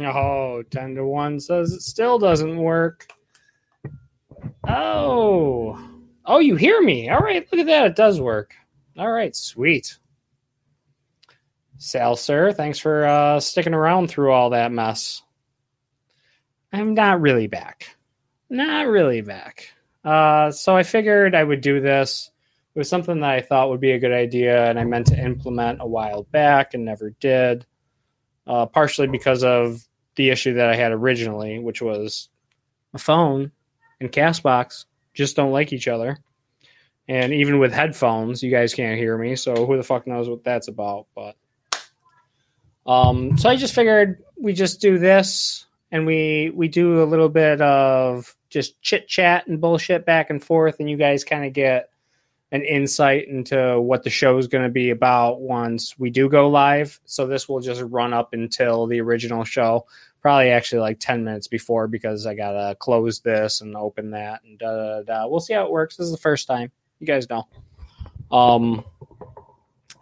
Oh, 10 to 1 says it still doesn't work. Oh. Oh, you hear me. All right, look at that. It does work. All right, sweet. Sal, sir, thanks for uh, sticking around through all that mess. I'm not really back. Not really back. Uh, so I figured I would do this. It was something that I thought would be a good idea, and I meant to implement a while back and never did. Uh, partially because of the issue that I had originally, which was a phone and Castbox just don't like each other. And even with headphones, you guys can't hear me, so who the fuck knows what that's about? But um, so I just figured we just do this, and we we do a little bit of just chit chat and bullshit back and forth, and you guys kind of get an insight into what the show is going to be about once we do go live. So this will just run up until the original show, probably actually like 10 minutes before because I got to close this and open that and da, da, da. We'll see how it works. This is the first time. You guys know. Um,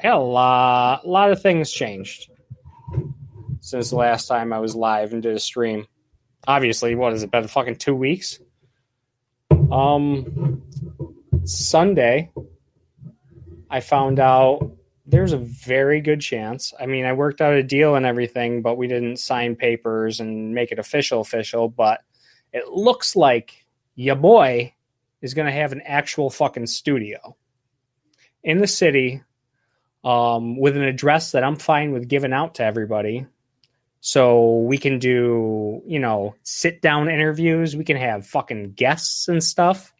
yeah, a lot, a lot of things changed since the last time I was live and did a stream. Obviously, what has it been? Fucking two weeks. Um, Sunday, I found out there's a very good chance. I mean, I worked out a deal and everything, but we didn't sign papers and make it official official, but it looks like your boy is going to have an actual fucking studio in the city um, with an address that I'm fine with giving out to everybody. So we can do, you know, sit down interviews. We can have fucking guests and stuff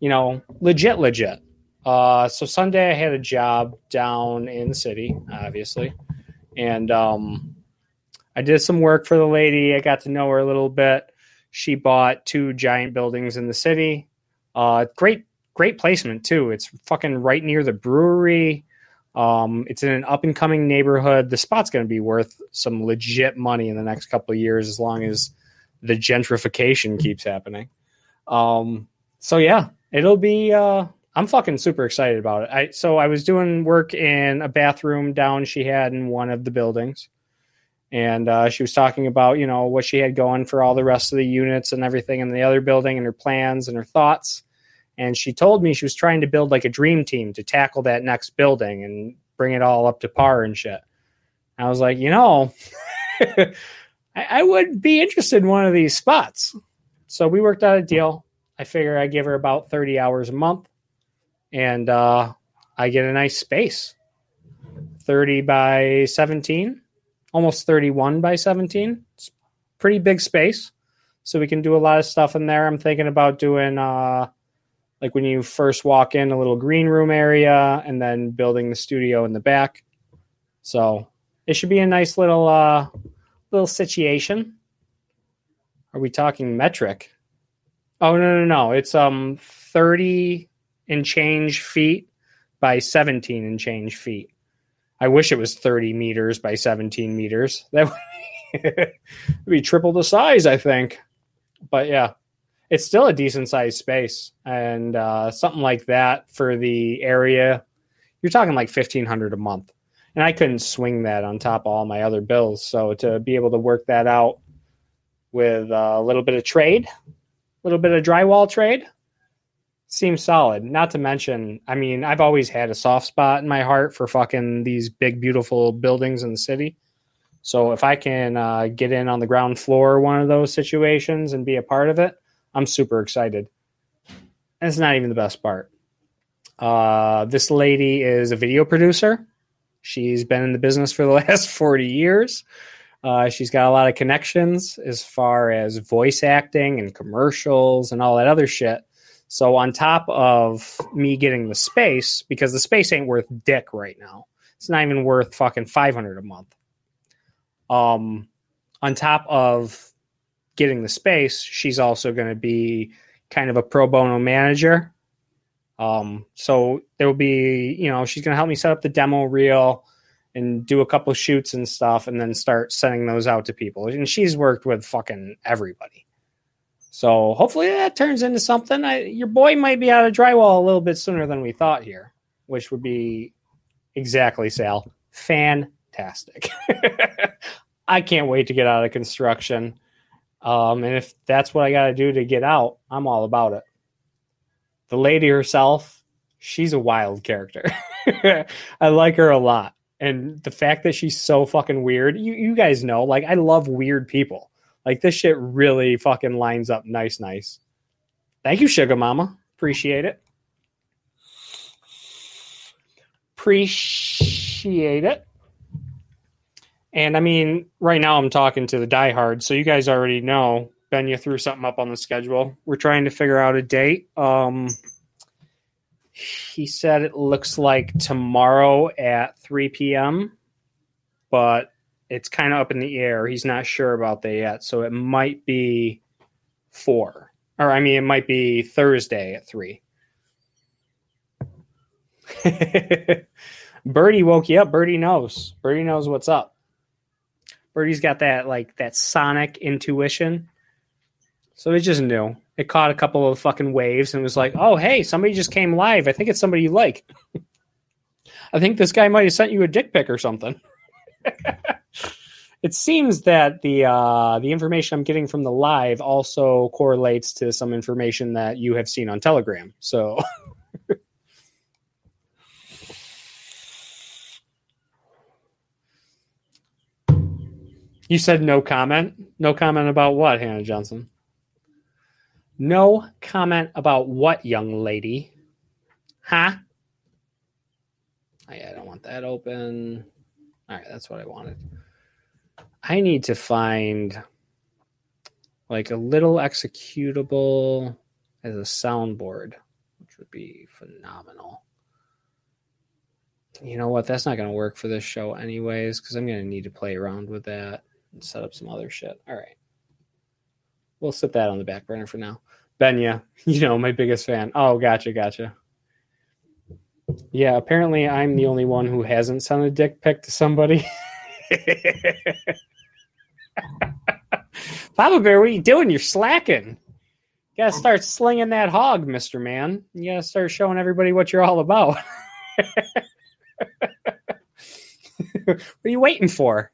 you know, legit, legit. Uh, so Sunday I had a job down in the city, obviously, and um, I did some work for the lady. I got to know her a little bit. She bought two giant buildings in the city. Uh, great, great placement too. It's fucking right near the brewery. Um, it's in an up and coming neighborhood. The spot's going to be worth some legit money in the next couple of years as long as the gentrification keeps happening. Um, so yeah, it'll be. Uh, I'm fucking super excited about it. I so I was doing work in a bathroom down she had in one of the buildings, and uh, she was talking about you know what she had going for all the rest of the units and everything in the other building and her plans and her thoughts. And she told me she was trying to build like a dream team to tackle that next building and bring it all up to par and shit. I was like, you know, I, I would be interested in one of these spots. So we worked out a deal I figure I give her about 30 hours a month and uh, I get a nice space 30 by 17, almost 31 by 17. It's pretty big space. So we can do a lot of stuff in there. I'm thinking about doing uh, like when you first walk in a little green room area and then building the studio in the back. So it should be a nice little uh, little situation. Are we talking metric? Oh no no no! It's um thirty and change feet by seventeen and change feet. I wish it was thirty meters by seventeen meters. That would be triple the size, I think. But yeah, it's still a decent sized space, and uh, something like that for the area. You're talking like fifteen hundred a month, and I couldn't swing that on top of all my other bills. So to be able to work that out with a little bit of trade a little bit of drywall trade seems solid. Not to mention, I mean, I've always had a soft spot in my heart for fucking these big, beautiful buildings in the city. So if I can uh, get in on the ground floor one of those situations and be a part of it, I'm super excited. And it's not even the best part. Uh, this lady is a video producer. She's been in the business for the last 40 years. Uh, she's got a lot of connections as far as voice acting and commercials and all that other shit. So on top of me getting the space, because the space ain't worth dick right now, it's not even worth fucking five hundred a month. Um, on top of getting the space, she's also going to be kind of a pro bono manager. Um, so there will be, you know, she's going to help me set up the demo reel and do a couple shoots and stuff and then start sending those out to people. And she's worked with fucking everybody. So hopefully that turns into something. I, your boy might be out of drywall a little bit sooner than we thought here, which would be exactly Sal. Fantastic. I can't wait to get out of construction. Um, and if that's what I got to do to get out, I'm all about it. The lady herself, she's a wild character. I like her a lot. And the fact that she's so fucking weird, you, you guys know, like, I love weird people. Like, this shit really fucking lines up nice, nice. Thank you, Sugar Mama. Appreciate it. Appreciate it. And I mean, right now I'm talking to the diehard, so you guys already know. Ben, you threw something up on the schedule. We're trying to figure out a date. Um, he said it looks like tomorrow at 3 p.m., but it's kind of up in the air. He's not sure about that yet, so it might be four, or I mean, it might be Thursday at three. Birdie woke you up. Birdie knows. Birdie knows what's up. Birdie's got that like that sonic intuition. So it just knew. It caught a couple of fucking waves and was like, "Oh, hey, somebody just came live. I think it's somebody you like. I think this guy might have sent you a dick pic or something." it seems that the uh, the information I'm getting from the live also correlates to some information that you have seen on Telegram. So You said no comment. No comment about what, Hannah Johnson? No comment about what, young lady? Huh? I don't want that open. All right, that's what I wanted. I need to find like a little executable as a soundboard, which would be phenomenal. You know what? That's not going to work for this show, anyways, because I'm going to need to play around with that and set up some other shit. All right. We'll set that on the back burner for now. Benya, you know, my biggest fan. Oh, gotcha, gotcha. Yeah, apparently I'm the only one who hasn't sent a dick pic to somebody. Papa Bear, what are you doing? You're slacking. You gotta oh. start slinging that hog, Mister Man. You gotta start showing everybody what you're all about. what are you waiting for?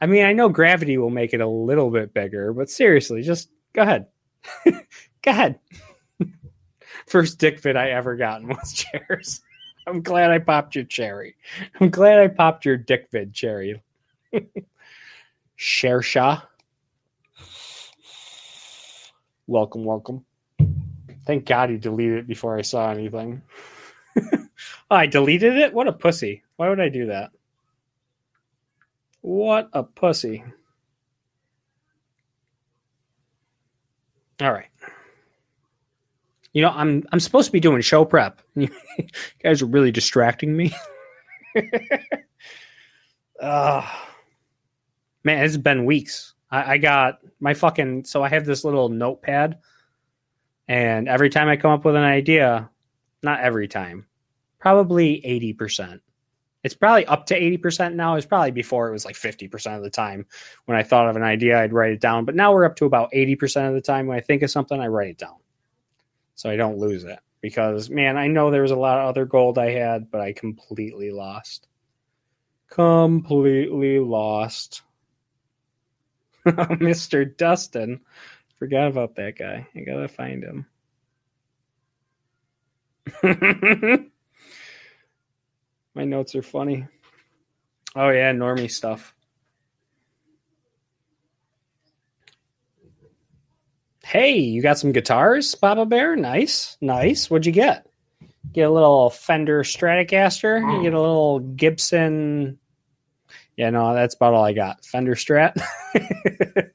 I mean, I know gravity will make it a little bit bigger, but seriously, just go ahead. go ahead. First dick fit I ever gotten was chairs. I'm glad I popped your cherry. I'm glad I popped your dick vid cherry. Shersha. Welcome, welcome. Thank God you deleted it before I saw anything. oh, I deleted it? What a pussy. Why would I do that? What a pussy. All right. You know, I'm I'm supposed to be doing show prep. You guys are really distracting me. uh, man, it's been weeks. I, I got my fucking so I have this little notepad, and every time I come up with an idea, not every time, probably eighty percent it's probably up to 80% now. It's probably before it was like 50% of the time when I thought of an idea, I'd write it down. But now we're up to about 80% of the time when I think of something, I write it down. So I don't lose it. Because, man, I know there was a lot of other gold I had, but I completely lost. Completely lost. Mr. Dustin. Forgot about that guy. I gotta find him. My notes are funny. Oh yeah, normie stuff. Hey, you got some guitars, Papa Bear? Nice, nice. What'd you get? Get a little Fender Stratocaster. Get a little Gibson. Yeah, no, that's about all I got. Fender Strat.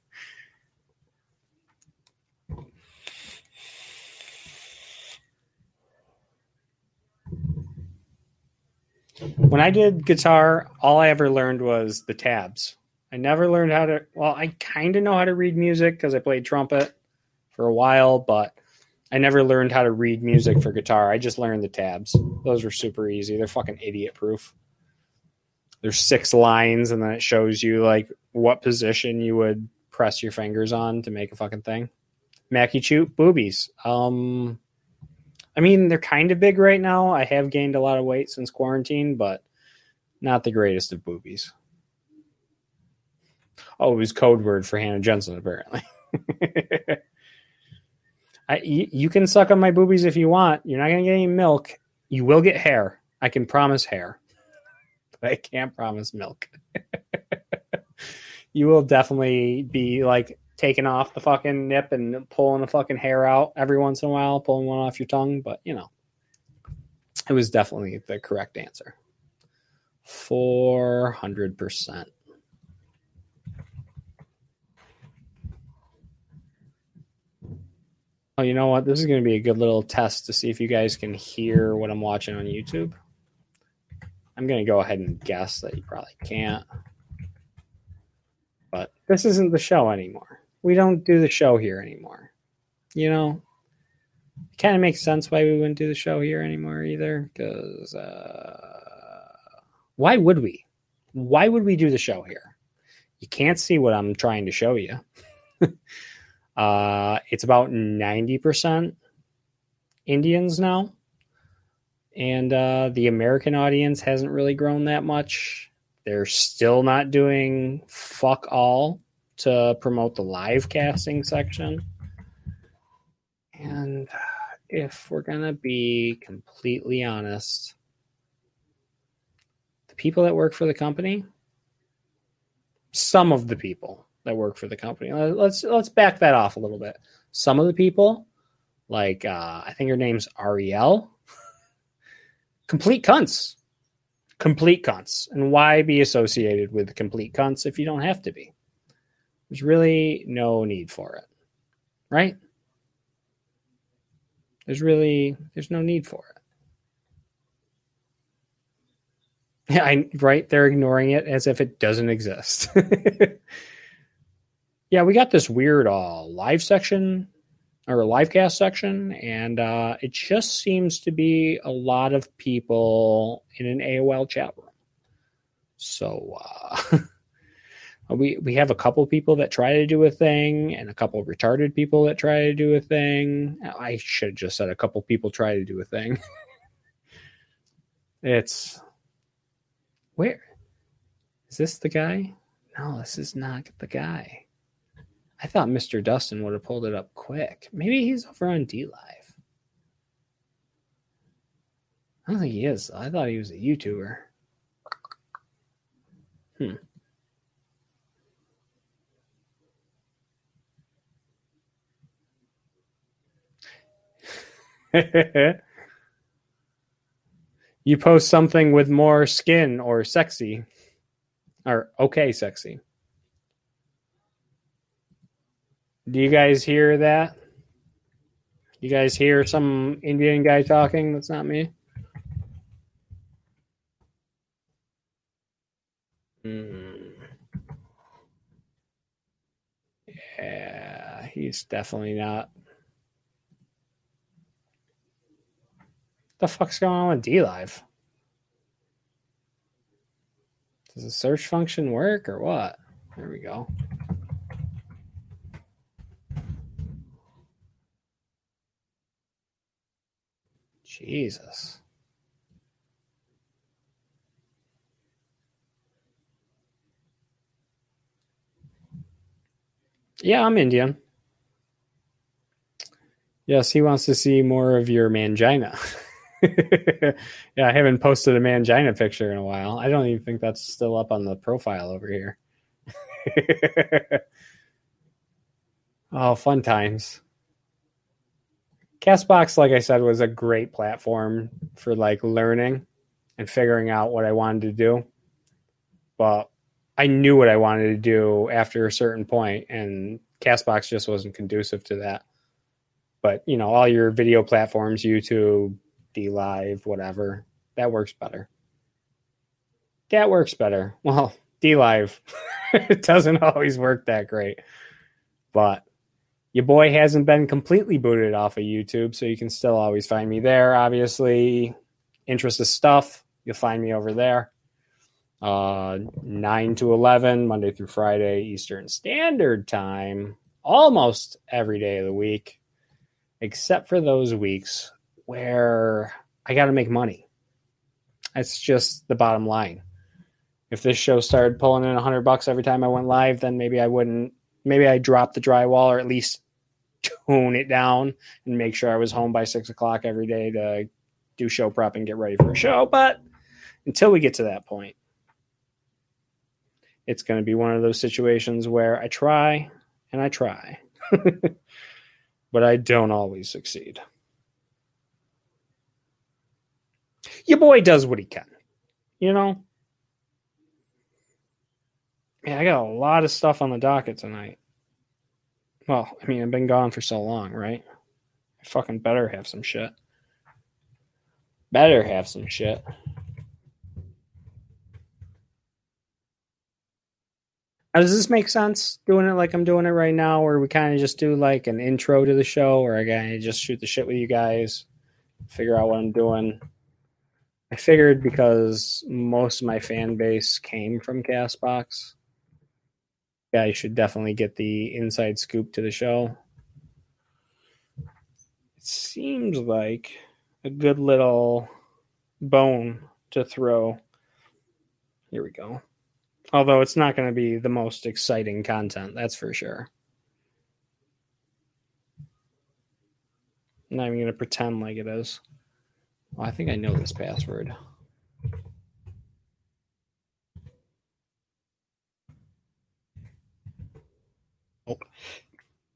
when I did guitar, all I ever learned was the tabs. I never learned how to. Well, I kind of know how to read music because I played trumpet for a while, but I never learned how to read music for guitar. I just learned the tabs. Those were super easy. They're fucking idiot proof. There's six lines, and then it shows you like what position you would press your fingers on to make a fucking thing. Mackie Choot boobies. Um, I mean, they're kind of big right now. I have gained a lot of weight since quarantine, but not the greatest of boobies. Oh, it was code word for Hannah Jensen, apparently. I, you, you can suck on my boobies if you want. You're not going to get any milk. You will get hair. I can promise hair, but I can't promise milk. you will definitely be like taking off the fucking nip and pulling the fucking hair out every once in a while, pulling one off your tongue. But you know, it was definitely the correct answer. 400%. Oh, you know what? This is going to be a good little test to see if you guys can hear what I'm watching on YouTube. I'm going to go ahead and guess that you probably can't. But this isn't the show anymore. We don't do the show here anymore. You know, it kind of makes sense why we wouldn't do the show here anymore either. Because uh, why would we? Why would we do the show here? You can't see what I'm trying to show you. Uh, it's about 90% Indians now. And uh, the American audience hasn't really grown that much. They're still not doing fuck all to promote the live casting section. And if we're going to be completely honest, the people that work for the company, some of the people, that work for the company. Let's let's back that off a little bit. Some of the people, like uh, I think her name's Ariel, complete cunts, complete cunts. And why be associated with complete cunts if you don't have to be? There's really no need for it, right? There's really there's no need for it. Yeah, I, right. They're ignoring it as if it doesn't exist. yeah, we got this weird uh, live section or live cast section, and uh, it just seems to be a lot of people in an AOL chat room. So uh, we we have a couple people that try to do a thing, and a couple retarded people that try to do a thing. I should have just said a couple people try to do a thing. it's where is this the guy? No, this is not the guy. I thought Mr. Dustin would have pulled it up quick. Maybe he's over on DLive. I don't think he is. I thought he was a YouTuber. Hmm. you post something with more skin or sexy or okay sexy. Do you guys hear that? You guys hear some Indian guy talking? That's not me. Hmm. Yeah, he's definitely not. The fuck's going on with DLive? Does the search function work or what? There we go. Jesus. Yeah, I'm Indian. Yes, he wants to see more of your mangina. yeah, I haven't posted a mangina picture in a while. I don't even think that's still up on the profile over here. oh, fun times. Castbox, like I said, was a great platform for like learning and figuring out what I wanted to do. But I knew what I wanted to do after a certain point, and Castbox just wasn't conducive to that. But you know, all your video platforms, YouTube, DLive, whatever, that works better. That works better. Well, DLive, it doesn't always work that great, but your boy hasn't been completely booted off of YouTube, so you can still always find me there. Obviously, interest of stuff, you'll find me over there. Uh, 9 to 11, Monday through Friday, Eastern Standard Time, almost every day of the week, except for those weeks where I got to make money. That's just the bottom line. if this show started pulling in a hundred bucks every time I went live, then maybe I wouldn't. Maybe I'd drop the drywall or at least tone it down and make sure I was home by six o'clock every day to do show prep and get ready for a show. But until we get to that point, it's going to be one of those situations where I try and I try, but I don't always succeed. Your boy does what he can, you know? Yeah, I got a lot of stuff on the docket tonight. Well, I mean, I've been gone for so long, right? I fucking better have some shit. Better have some shit. Now, does this make sense doing it like I'm doing it right now, where we kind of just do like an intro to the show, or I just shoot the shit with you guys, figure out what I'm doing? I figured because most of my fan base came from Castbox, yeah, you should definitely get the inside scoop to the show. It seems like a good little bone to throw. Here we go. Although it's not going to be the most exciting content, that's for sure. I'm not even going to pretend like it is. Well, I think I know this password.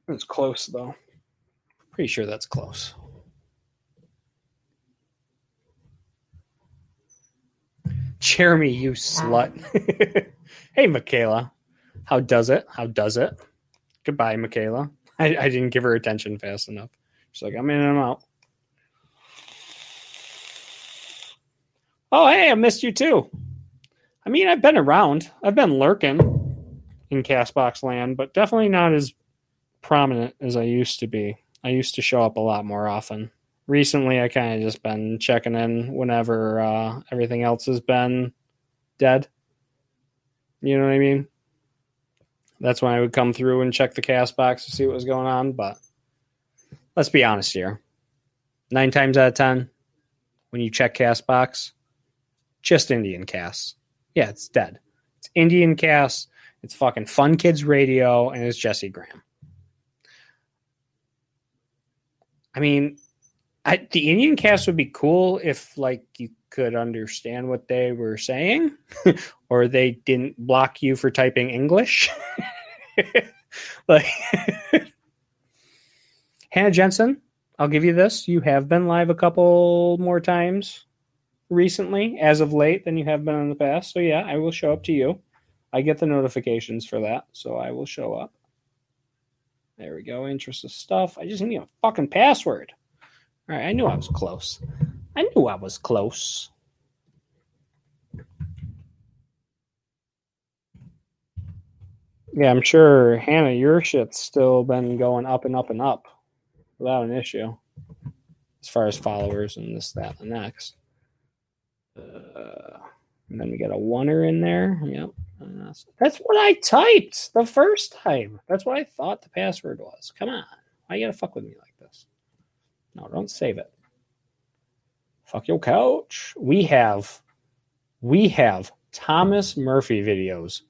It's close though. Pretty sure that's close. Jeremy, you slut. hey, Michaela. How does it? How does it? Goodbye, Michaela. I, I didn't give her attention fast enough. She's like, I'm in and I'm out. Oh, hey, I missed you too. I mean, I've been around. I've been lurking in Castbox land, but definitely not as prominent as I used to be. I used to show up a lot more often. Recently, I kind of just been checking in whenever uh, everything else has been dead. You know what I mean? That's when I would come through and check the cast box to see what was going on. But let's be honest here. Nine times out of ten, when you check cast box, just Indian casts. Yeah, it's dead. It's Indian cast. It's fucking Fun Kids Radio, and it's Jesse Graham. I mean, I, the Indian cast would be cool if like you could understand what they were saying, or they didn't block you for typing English. like Hannah Jensen, I'll give you this. You have been live a couple more times recently, as of late, than you have been in the past. So yeah, I will show up to you. I get the notifications for that, so I will show up. There we go. Interest of stuff. I just need a fucking password. All right, I knew I was close. I knew I was close. Yeah, I'm sure Hannah, your shit's still been going up and up and up without an issue as far as followers and this, that, and the next. Uh, and then we got a oneer in there. Yep. That's what I typed the first time. That's what I thought the password was. Come on. Why you gotta fuck with me like this? No, don't save it. Fuck your couch. We have we have Thomas Murphy videos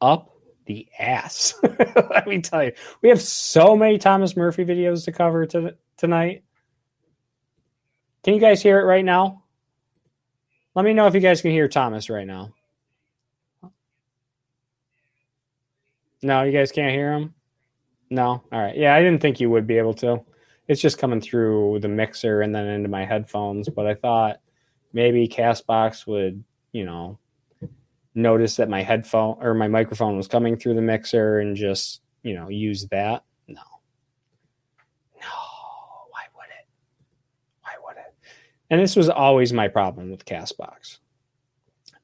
up the ass. Let me tell you. We have so many Thomas Murphy videos to cover to, tonight. Can you guys hear it right now? Let me know if you guys can hear Thomas right now. No, you guys can't hear him? No? All right. Yeah, I didn't think you would be able to. It's just coming through the mixer and then into my headphones, but I thought maybe Castbox would, you know, notice that my headphone or my microphone was coming through the mixer and just, you know, use that. No. No. Why would it? Why would it? And this was always my problem with Castbox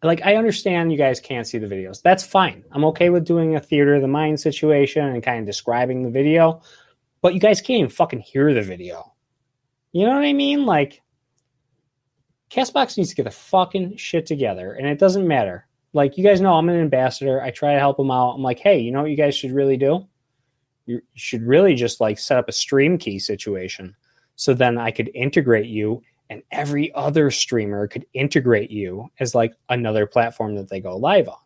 like I understand you guys can't see the videos. That's fine. I'm okay with doing a theater of the mind situation and kind of describing the video, but you guys can't even fucking hear the video. You know what I mean? Like Castbox needs to get the fucking shit together, and it doesn't matter. Like you guys know, I'm an ambassador. I try to help them out. I'm like, hey, you know what you guys should really do? You should really just like set up a stream key situation, so then I could integrate you and every other streamer could integrate you as like another platform that they go live on.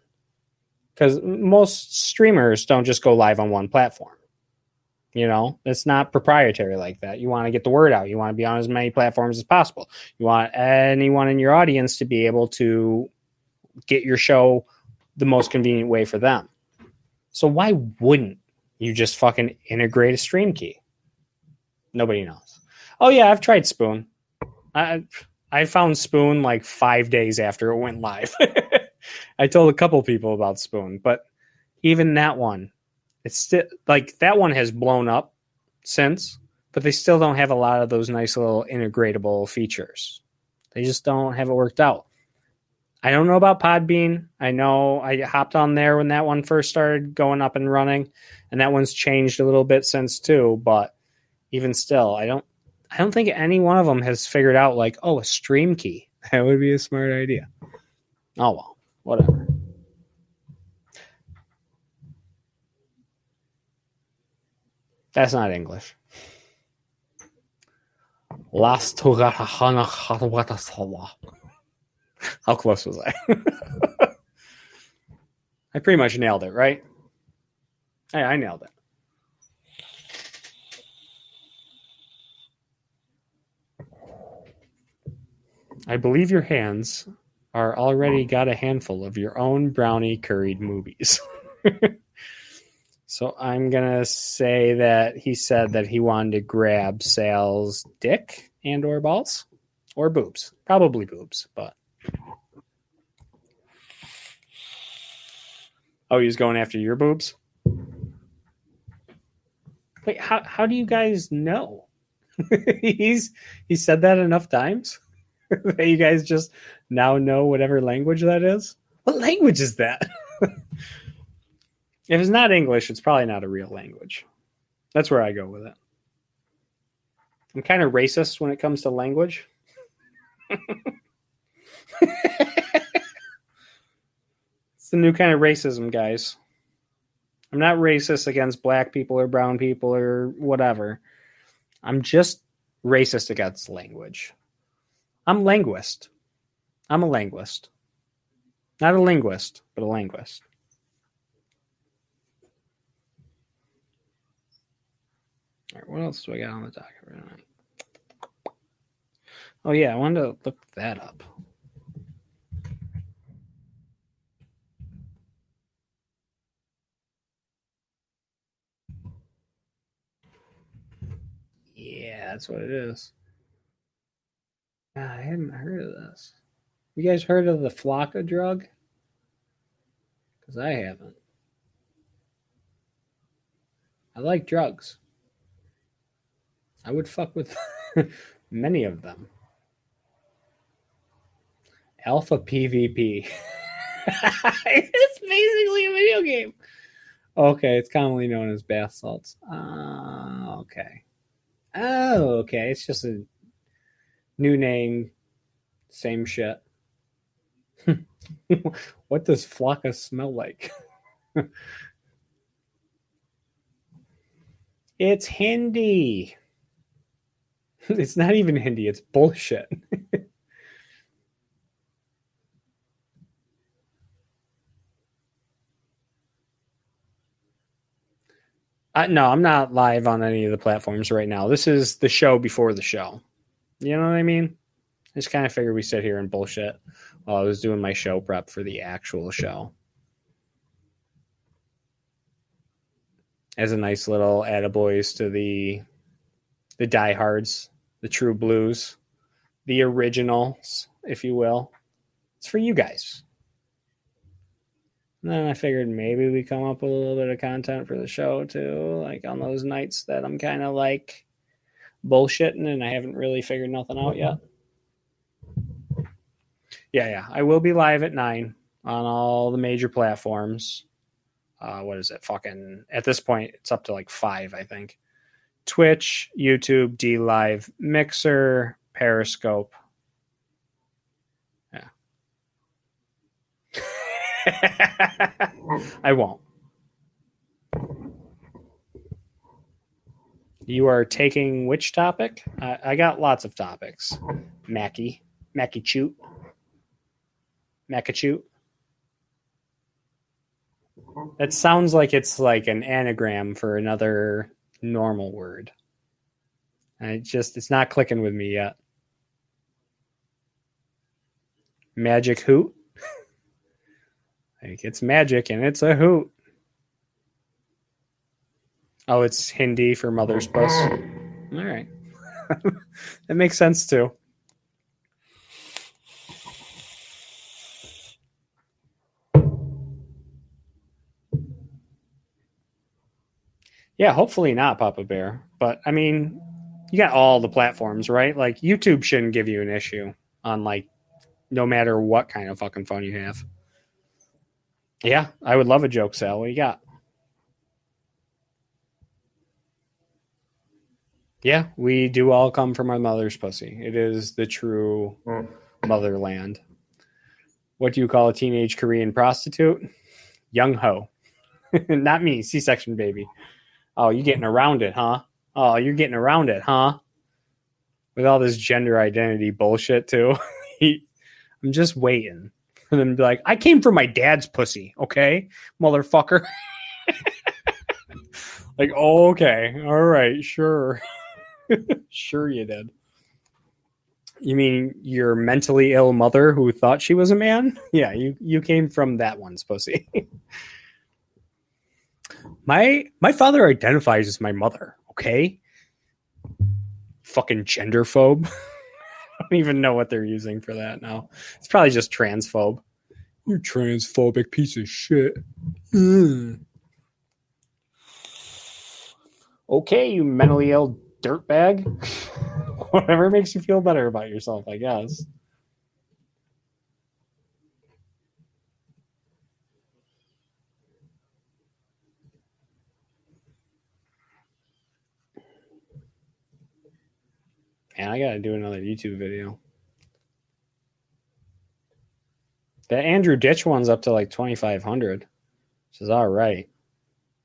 Because most streamers don't just go live on one platform. You know, it's not proprietary like that. You want to get the word out. You want to be on as many platforms as possible. You want anyone in your audience to be able to get your show the most convenient way for them. So why wouldn't you just fucking integrate a stream key? Nobody knows. Oh yeah, I've tried Spoon. I I found Spoon like five days after it went live. I told a couple people about Spoon, but even that one, it's still like that one has blown up since, but they still don't have a lot of those nice little integratable features. They just don't have it worked out. I don't know about Podbean. I know I hopped on there when that one first started going up and running, and that one's changed a little bit since too. But even still, I don't I don't think any one of them has figured out like, oh, a stream key. That would be a smart idea. Oh well, whatever. That's not English. Last How close was I? I pretty much nailed it, right? Hey, I nailed it. I believe your hands are already got a handful of your own brownie curried movies. so I'm gonna say that he said that he wanted to grab Sal's dick and or balls or boobs, probably boobs, but oh, he's going after your boobs. Wait, how how do you guys know? he's he said that enough times. that you guys just now know whatever language that is? What language is that? if it's not English, it's probably not a real language. That's where I go with it. I'm kind of racist when it comes to language. it's the new kind of racism, guys. I'm not racist against black people or brown people or whatever. I'm just racist against language. I'm linguist. I'm a linguist. Not a linguist, but a linguist. All right, what else do I got on the now? Oh yeah, I wanted to look that up. Yeah, that's what it is. I hadn't heard of this. You guys heard of the Flakka drug? Because I haven't. I like drugs. I would fuck with many of them. Alpha PvP. it's basically a video game. Okay, it's commonly known as bath salts. Uh, okay. Oh, okay. It's just a New name, same shit. what does Flakka smell like? it's Hindi. It's not even Hindi, it's bullshit. Uh, no, I'm not live on any of the platforms right now. This is the show before the show. You know what I mean? I just kind of figured we sit here and bullshit while I was doing my show prep for the actual show. As a nice little attaboys to the the diehards, the true blues, the originals, if you will. It's for you guys. And then I figured maybe we come up with a little bit of content for the show too, like on those nights that I'm kind of like bullshitting and I haven't really figured nothing out yet. Yeah, yeah. I will be live at nine on all the major platforms. Uh, what is it? Fucking at this point, it's up to like five, I think. Twitch, YouTube, DLive, Mixer, Periscope. Yeah. I won't. You are taking which topic? I, I got lots of topics. Mackie. Mackie Choot. Macachute. That sounds like it's like an anagram for another normal word. It just it's not clicking with me yet. Magic hoot. like it's magic and it's a hoot. Oh, it's Hindi for mother's puss. All right. that makes sense too. Yeah, hopefully not Papa Bear. But I mean, you got all the platforms, right? Like YouTube shouldn't give you an issue on like no matter what kind of fucking phone you have. Yeah, I would love a joke, Sal. What you got? Yeah, we do all come from our mother's pussy. It is the true Mm. motherland. What do you call a teenage Korean prostitute? Young ho. Not me, C section baby. Oh, you're getting around it, huh? Oh, you're getting around it, huh? With all this gender identity bullshit, too. I'm just waiting for them to be like, I came from my dad's pussy, okay, motherfucker. like, oh, okay, all right, sure. Sure, you did. You mean your mentally ill mother who thought she was a man? Yeah, you you came from that one's pussy. my my father identifies as my mother. Okay, fucking genderphobe. I don't even know what they're using for that now. It's probably just transphobe. You transphobic piece of shit. Mm. Okay, you mentally ill dirtbag. Whatever makes you feel better about yourself, I guess. Man, I gotta do another YouTube video. That Andrew Ditch one's up to like 2,500, which is all right.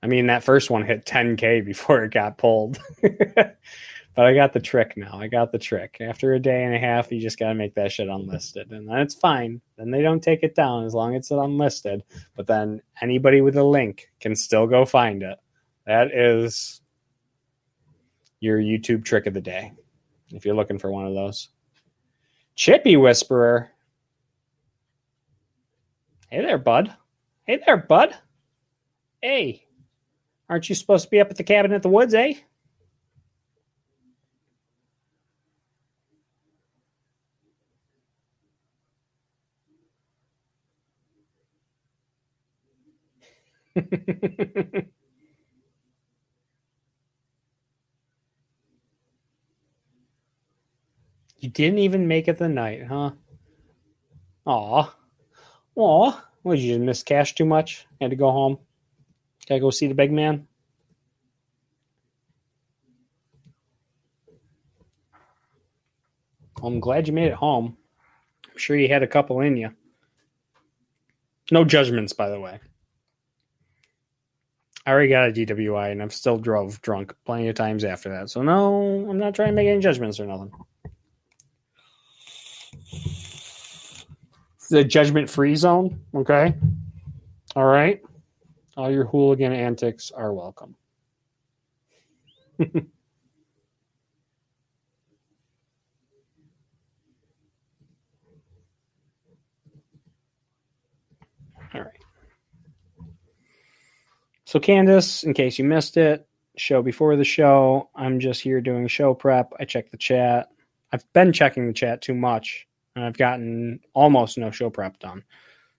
I mean, that first one hit 10K before it got pulled. but I got the trick now. I got the trick. After a day and a half, you just got to make that shit unlisted. And then it's fine. Then they don't take it down as long as it's unlisted. But then anybody with a link can still go find it. That is your YouTube trick of the day if you're looking for one of those. Chippy Whisperer. Hey there, bud. Hey there, bud. Hey. Aren't you supposed to be up at the cabin at the woods, eh? you didn't even make it the night, huh? Aw. Aw. What, you just miss cash too much? Had to go home? Gotta go see the big man? I'm glad you made it home. I'm sure you had a couple in you. No judgments, by the way. I already got a DWI and I've still drove drunk plenty of times after that. So no, I'm not trying to make any judgments or nothing. It's a judgment free zone. Okay. All right. All your hooligan antics are welcome. All right. So, Candace, in case you missed it, show before the show, I'm just here doing show prep. I check the chat. I've been checking the chat too much, and I've gotten almost no show prep done.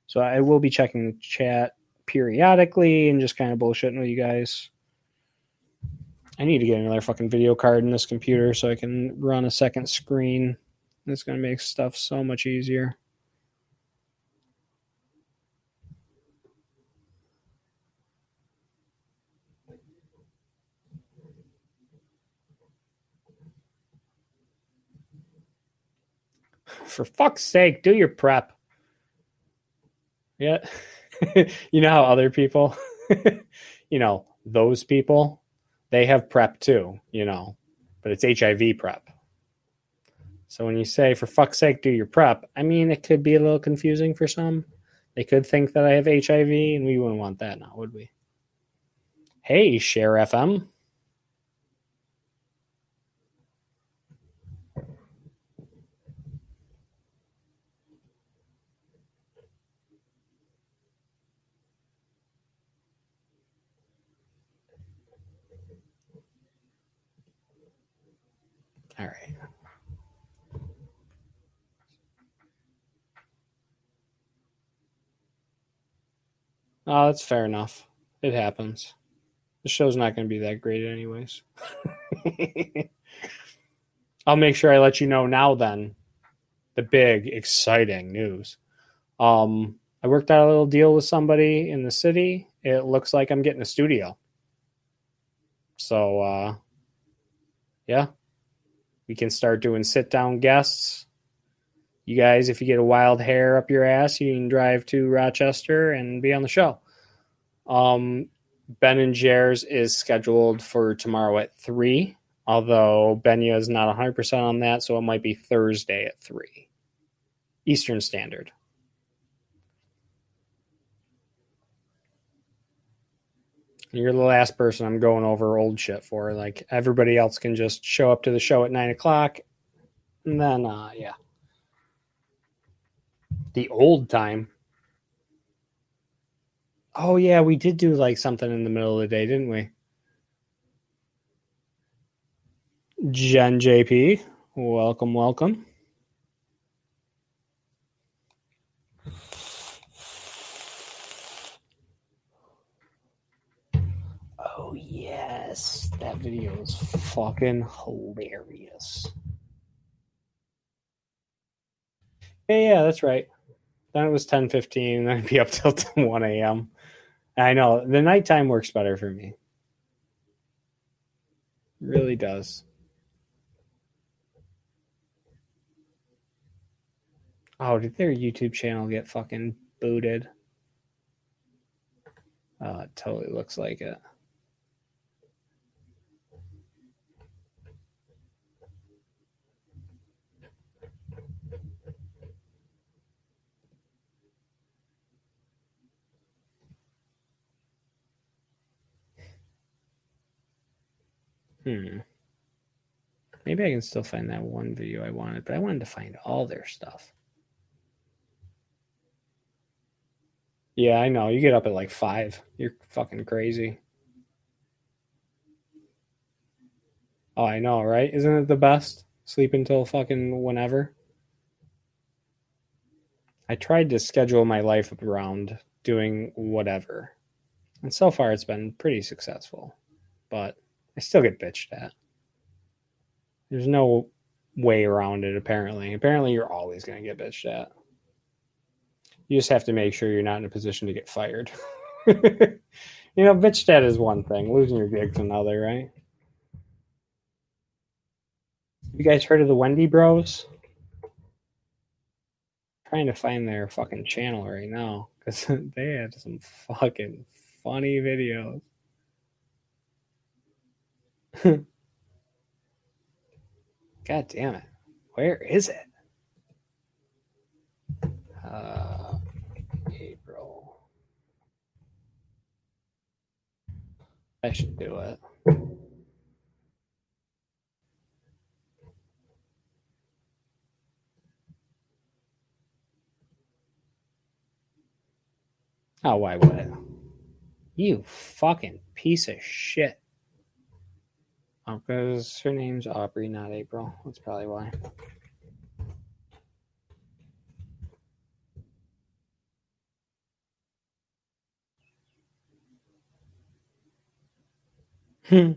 So, I will be checking the chat periodically and just kind of bullshitting with you guys. I need to get another fucking video card in this computer so I can run a second screen. It's going to make stuff so much easier. For fuck's sake, do your prep. Yeah. you know how other people, you know, those people, they have prep too, you know, but it's HIV prep. So when you say, for fuck's sake, do your prep, I mean, it could be a little confusing for some. They could think that I have HIV, and we wouldn't want that now, would we? Hey, Share FM. All right. Oh, that's fair enough. It happens. The show's not going to be that great, anyways. I'll make sure I let you know now. Then, the big, exciting news. Um, I worked out a little deal with somebody in the city. It looks like I'm getting a studio. So, uh, yeah, we can start doing sit down guests. You guys, if you get a wild hair up your ass, you can drive to Rochester and be on the show. Um, ben and Jer's is scheduled for tomorrow at 3, although Benya is not 100% on that, so it might be Thursday at 3 Eastern Standard. You're the last person I'm going over old shit for. Like everybody else can just show up to the show at nine o'clock, and then uh, yeah, the old time. Oh yeah, we did do like something in the middle of the day, didn't we? Jen JP, welcome, welcome. Oh yes, that video is fucking hilarious. Yeah, yeah, that's right. Then it was ten fifteen, then I'd be up till one a.m. I know the nighttime works better for me. really does. Oh, did their YouTube channel get fucking booted? Oh, it totally looks like it. Hmm. Maybe I can still find that one video I wanted, but I wanted to find all their stuff. Yeah, I know. You get up at like five. You're fucking crazy. Oh, I know, right? Isn't it the best? Sleep until fucking whenever. I tried to schedule my life around doing whatever. And so far it's been pretty successful. But I still get bitched at. There's no way around it, apparently. Apparently, you're always going to get bitched at. You just have to make sure you're not in a position to get fired. you know, bitched at is one thing, losing your gig's another, right? You guys heard of the Wendy Bros? trying to find their fucking channel right now because they had some fucking funny videos. God damn it. Where is it? Uh, April. I should do it. Oh, why would it? You fucking piece of shit. Because her name's Aubrey, not April. That's probably why. Hmm.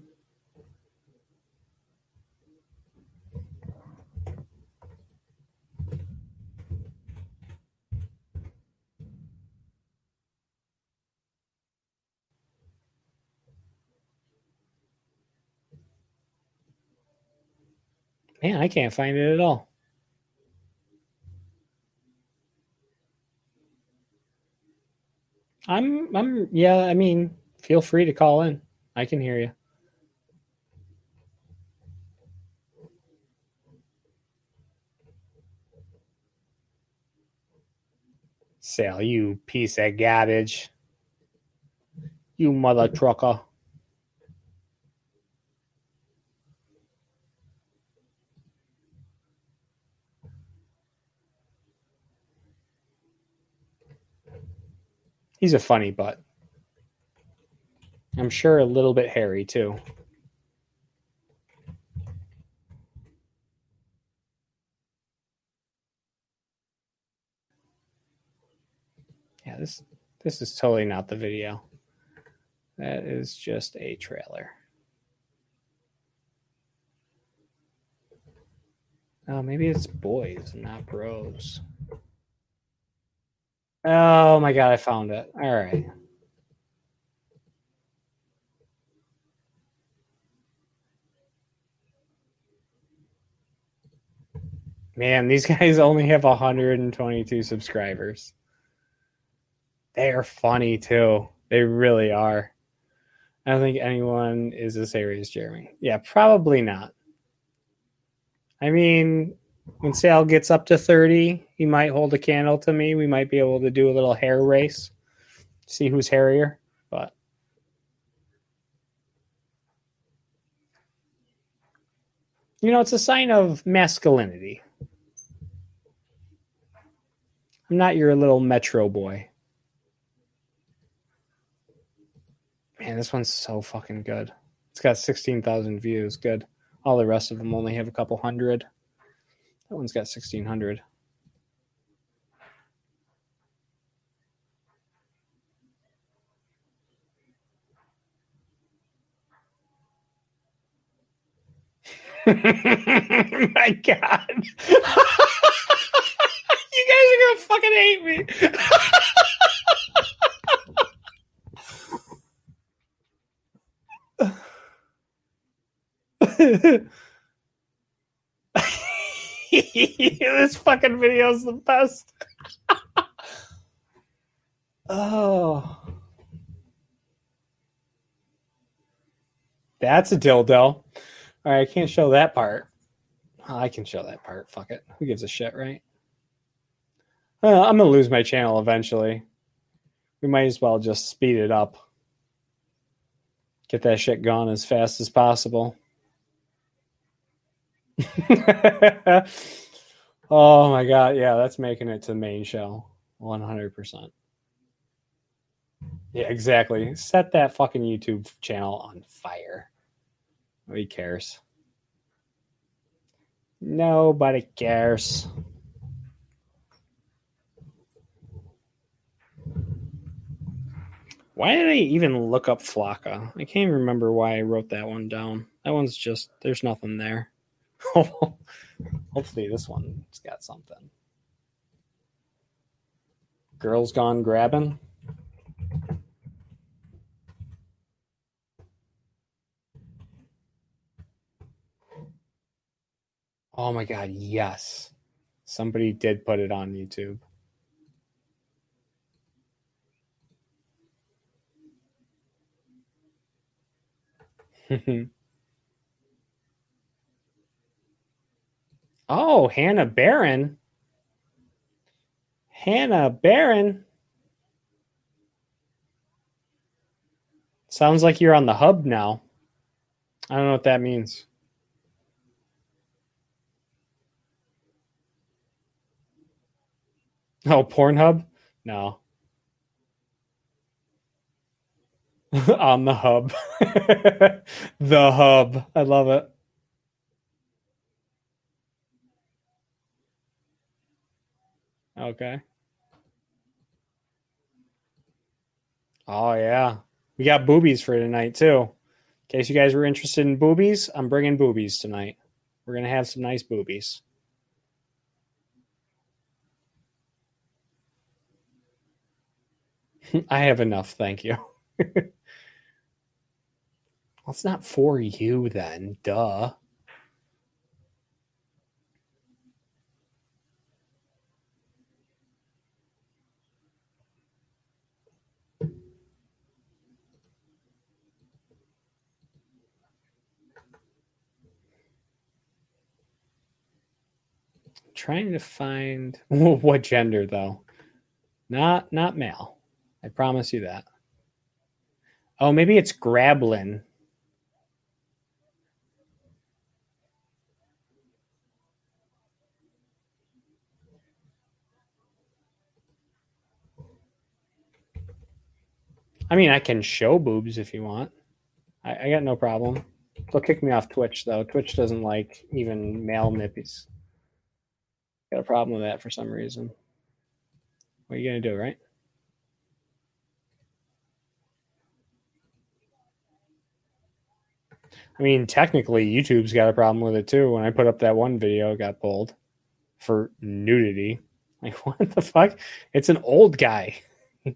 Man, I can't find it at all. I'm I'm yeah, I mean, feel free to call in. I can hear you. sale. you piece of garbage. You mother trucker. He's a funny butt. I'm sure a little bit hairy too. Yeah, this this is totally not the video. That is just a trailer. Oh, maybe it's boys, not bros. Oh my god, I found it. All right. Man, these guys only have 122 subscribers. They are funny too. They really are. I don't think anyone is as as Jeremy. Yeah, probably not. I mean, when Sal gets up to 30, he might hold a candle to me. We might be able to do a little hair race, see who's hairier. But you know, it's a sign of masculinity. I'm not your little metro boy. Man, this one's so fucking good. It's got 16,000 views. Good. All the rest of them only have a couple hundred. That one's got 1,600. My God. you guys are going to fucking hate me. this fucking video is the best. oh. That's a dildo. All right, I can't show that part. Oh, I can show that part. Fuck it. Who gives a shit, right? Uh, I'm going to lose my channel eventually. We might as well just speed it up. Get that shit gone as fast as possible. oh my god, yeah, that's making it to the main show. 100%. Yeah, exactly. Set that fucking YouTube channel on fire. Nobody cares. Nobody cares. Why did I even look up Flocka? I can't even remember why I wrote that one down. That one's just, there's nothing there. Hopefully, this one's got something. Girls Gone Grabbing. Oh my god, yes. Somebody did put it on YouTube. Oh, Hannah Barron. Hannah Barron. Sounds like you're on the hub now. I don't know what that means. Oh, Pornhub? No. on the hub. the hub. I love it. Okay. Oh yeah, we got boobies for tonight too. In case you guys were interested in boobies, I'm bringing boobies tonight. We're gonna have some nice boobies. I have enough, thank you. well, it's not for you then, duh. Trying to find what gender though. Not not male. I promise you that. Oh, maybe it's Grablin. I mean, I can show boobs if you want. I, I got no problem. They'll kick me off Twitch though. Twitch doesn't like even male nippies. Got a problem with that for some reason. What are you gonna do, right? I mean, technically, YouTube's got a problem with it too. When I put up that one video, it got pulled for nudity. Like, what the fuck? It's an old guy.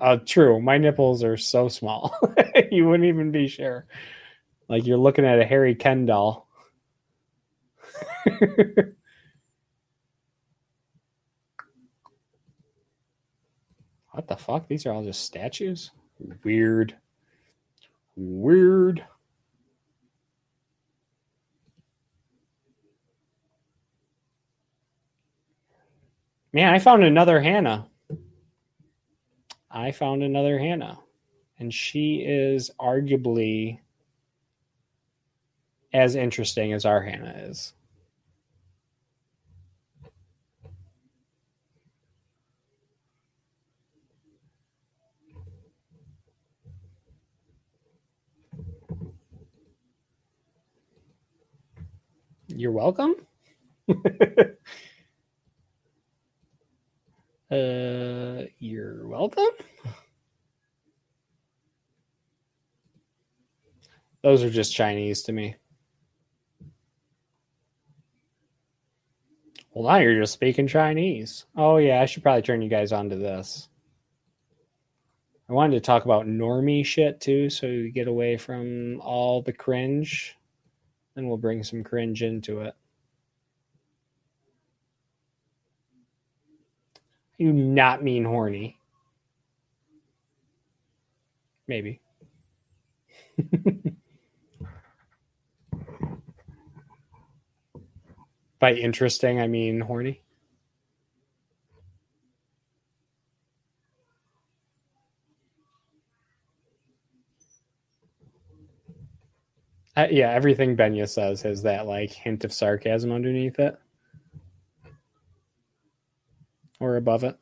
uh, true. My nipples are so small. you wouldn't even be sure. Like you're looking at a hairy Ken doll. what the fuck? These are all just statues? Weird. Weird. Man, I found another Hannah. I found another Hannah. And she is arguably as interesting as our Hannah is. You're welcome. uh, you're welcome. Those are just Chinese to me. Well, now you're just speaking Chinese. Oh, yeah, I should probably turn you guys on to this. I wanted to talk about normie shit too, so you get away from all the cringe. and we'll bring some cringe into it. You not mean horny. Maybe. By interesting, I mean horny. Uh, yeah, everything Benya says has that like hint of sarcasm underneath it or above it.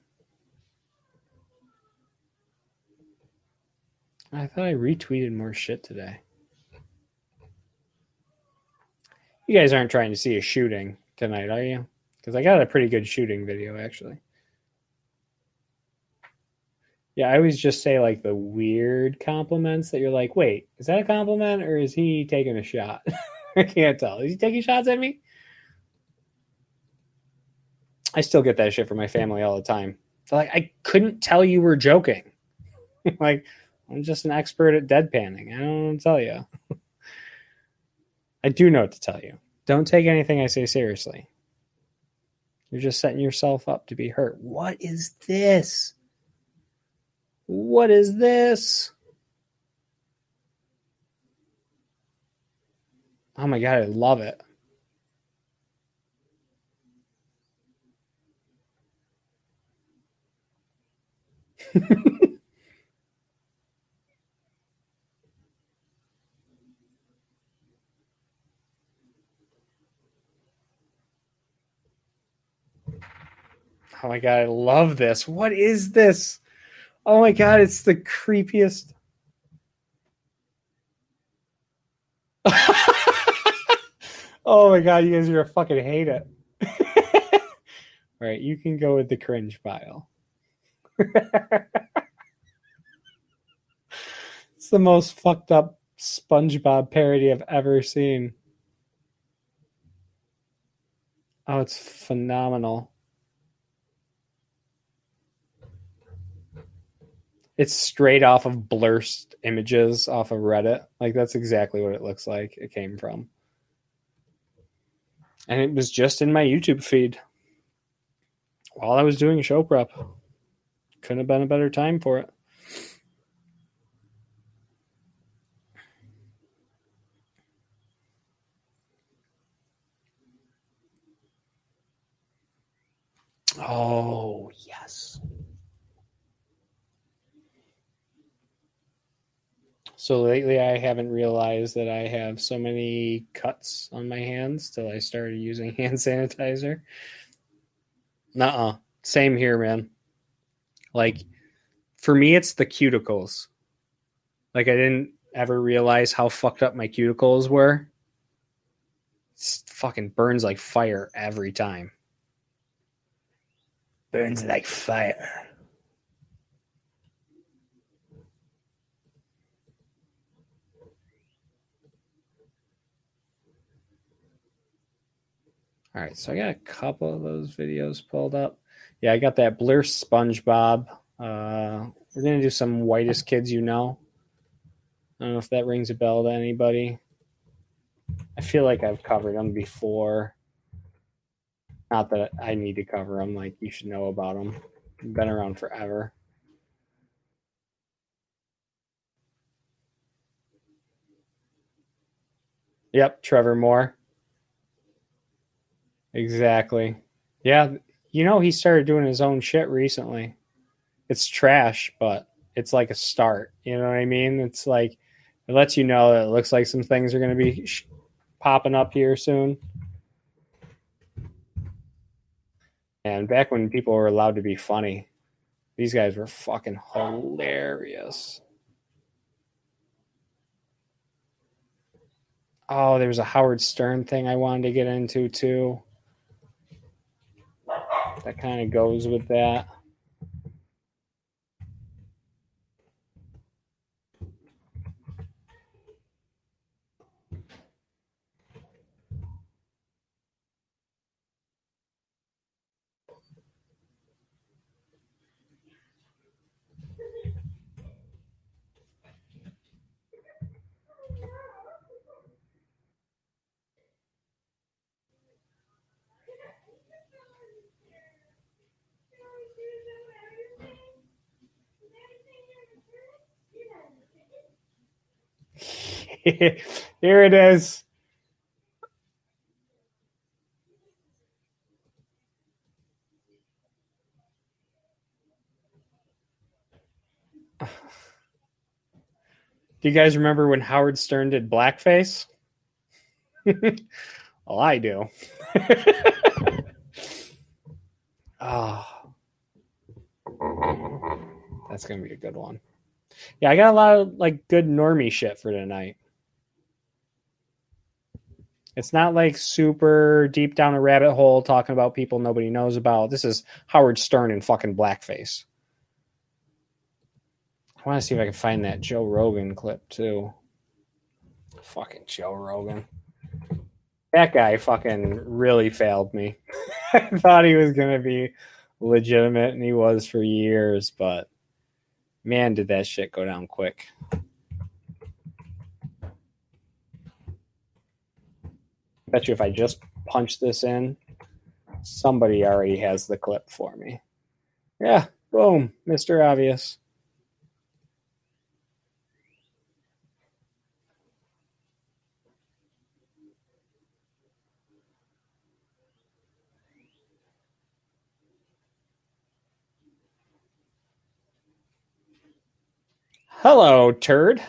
I thought I retweeted more shit today. You guys aren't trying to see a shooting tonight, are you? Because I got a pretty good shooting video actually. Yeah, I always just say like the weird compliments that you're like, wait, is that a compliment or is he taking a shot? I can't tell. Is he taking shots at me? I still get that shit from my family all the time. So like, I couldn't tell you were joking. like, I'm just an expert at deadpanning. I don't tell you. I do know what to tell you. Don't take anything I say seriously. You're just setting yourself up to be hurt. What is this? What is this? Oh my god, I love it. Oh my god, I love this. What is this? Oh my god, it's the creepiest. oh my god, you guys are gonna fucking hate it. All right, you can go with the cringe pile. it's the most fucked up SpongeBob parody I've ever seen. Oh, it's phenomenal. It's straight off of blursed images off of Reddit. Like that's exactly what it looks like. It came from. And it was just in my YouTube feed while I was doing show prep. Couldn't have been a better time for it. Oh, yes. So lately, I haven't realized that I have so many cuts on my hands till I started using hand sanitizer. Nuh-uh. Same here, man. Like, for me, it's the cuticles. Like, I didn't ever realize how fucked up my cuticles were. It fucking burns like fire every time. Burns like fire. All right, so I got a couple of those videos pulled up. Yeah, I got that Blursed SpongeBob. Uh, we're gonna do some whitest kids you know. I don't know if that rings a bell to anybody. I feel like I've covered them before. Not that I need to cover them, like you should know about them. Been around forever. Yep, Trevor Moore. Exactly. Yeah, you know he started doing his own shit recently. It's trash, but it's like a start. You know what I mean? It's like it lets you know that it looks like some things are going to be sh- popping up here soon. And back when people were allowed to be funny, these guys were fucking hilarious. Oh, there was a Howard Stern thing I wanted to get into too that kind of goes with that. Here it is. Do you guys remember when Howard Stern did blackface? well, I do. oh. That's to be a good one. Yeah, I got a lot of like good normie shit for tonight. It's not like super deep down a rabbit hole talking about people nobody knows about. This is Howard Stern in fucking blackface. I want to see if I can find that Joe Rogan clip too. Fucking Joe Rogan. That guy fucking really failed me. I thought he was going to be legitimate, and he was for years, but man, did that shit go down quick. Bet you if I just punch this in, somebody already has the clip for me. Yeah, boom, Mr. Obvious. Hello, turd.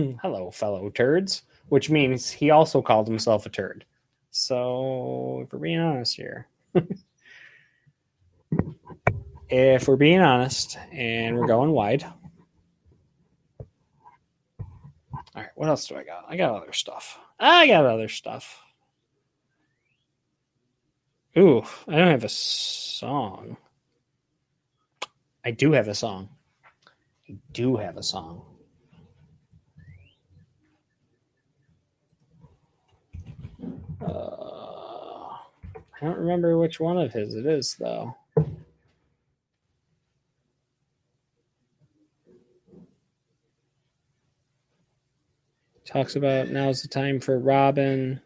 Hello, fellow turds, which means he also called himself a turd. So, if we're being honest here, if we're being honest and we're going wide, all right, what else do I got? I got other stuff. I got other stuff. Ooh, I don't have a song. I do have a song. I do have a song. Uh, I don't remember which one of his it is, though. Talks about now's the time for Robin.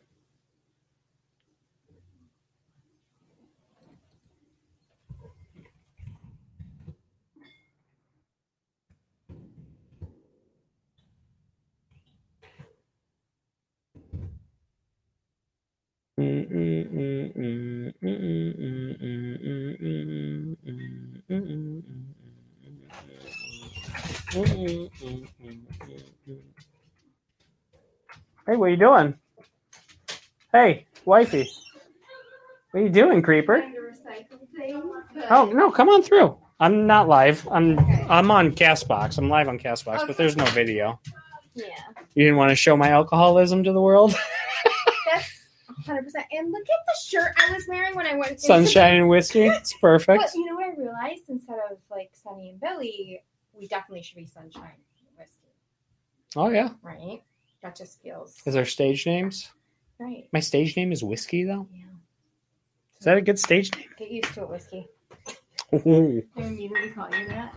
Hey, what are you doing? Hey, wifey. What are you doing, creeper? Oh no, come on through. I'm not live. I'm okay. I'm on Castbox. I'm live on Castbox, okay. but there's no video. Yeah. You didn't want to show my alcoholism to the world? 100. percent And look at the shirt I was wearing when I went. to- Sunshine and whiskey. It's perfect. But you know what I realized? Instead of like Sunny and Billy, we definitely should be Sunshine and Whiskey, Oh yeah. right? That just feels Is our stage names? right. My stage name is Whiskey though. Yeah. Is that a good stage name? Get used to it, Whiskey. Ooh. I immediately call you that.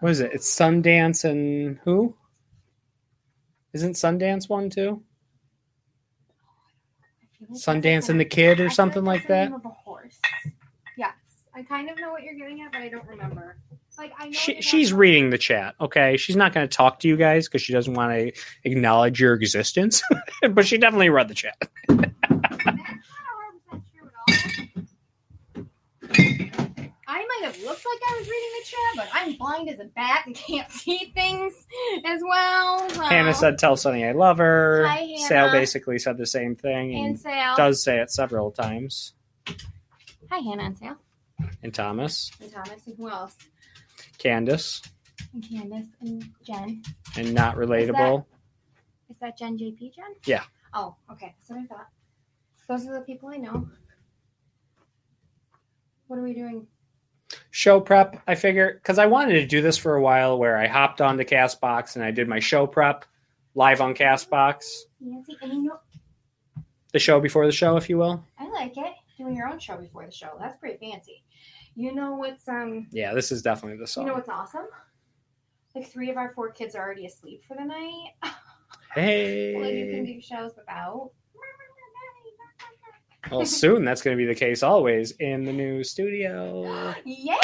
What is it? It's Sundance and who? Isn't Sundance one too? Like Sundance and the Kid or something that's like that? name of a horse. Yes, I kind of know what you're getting at, but I don't remember. Like I know She, she's have- reading the chat. Okay, she's not going to talk to you guys because she doesn't want to acknowledge your existence. but she definitely read the chat. That's not 100% true at all. I might have looked like I was reading the chat, but I'm blind as a bat and can't see things as well. so- Hannah said, "Tell Sunny I love her." Hi, Hannah. Sal basically said the same thing and, and Sal. does say it several times. Hi, Hannah and Sal. And Thomas, And Thomas and who else? Candace, And Candace and Jen. and not relatable. Is that Jen JP Jen? Yeah. Oh, okay. That's what I thought. Those are the people I know. What are we doing? Show prep. I figure because I wanted to do this for a while, where I hopped onto Castbox and I did my show prep live on Castbox, Nancy, and you know, the show before the show, if you will. I like it. Doing your own show before the show. That's pretty fancy. You know what's um Yeah, this is definitely the song. you know what's awesome? Like three of our four kids are already asleep for the night. hey. Well, you can do shows without. Well, soon that's going to be the case always in the new studio. Yeah!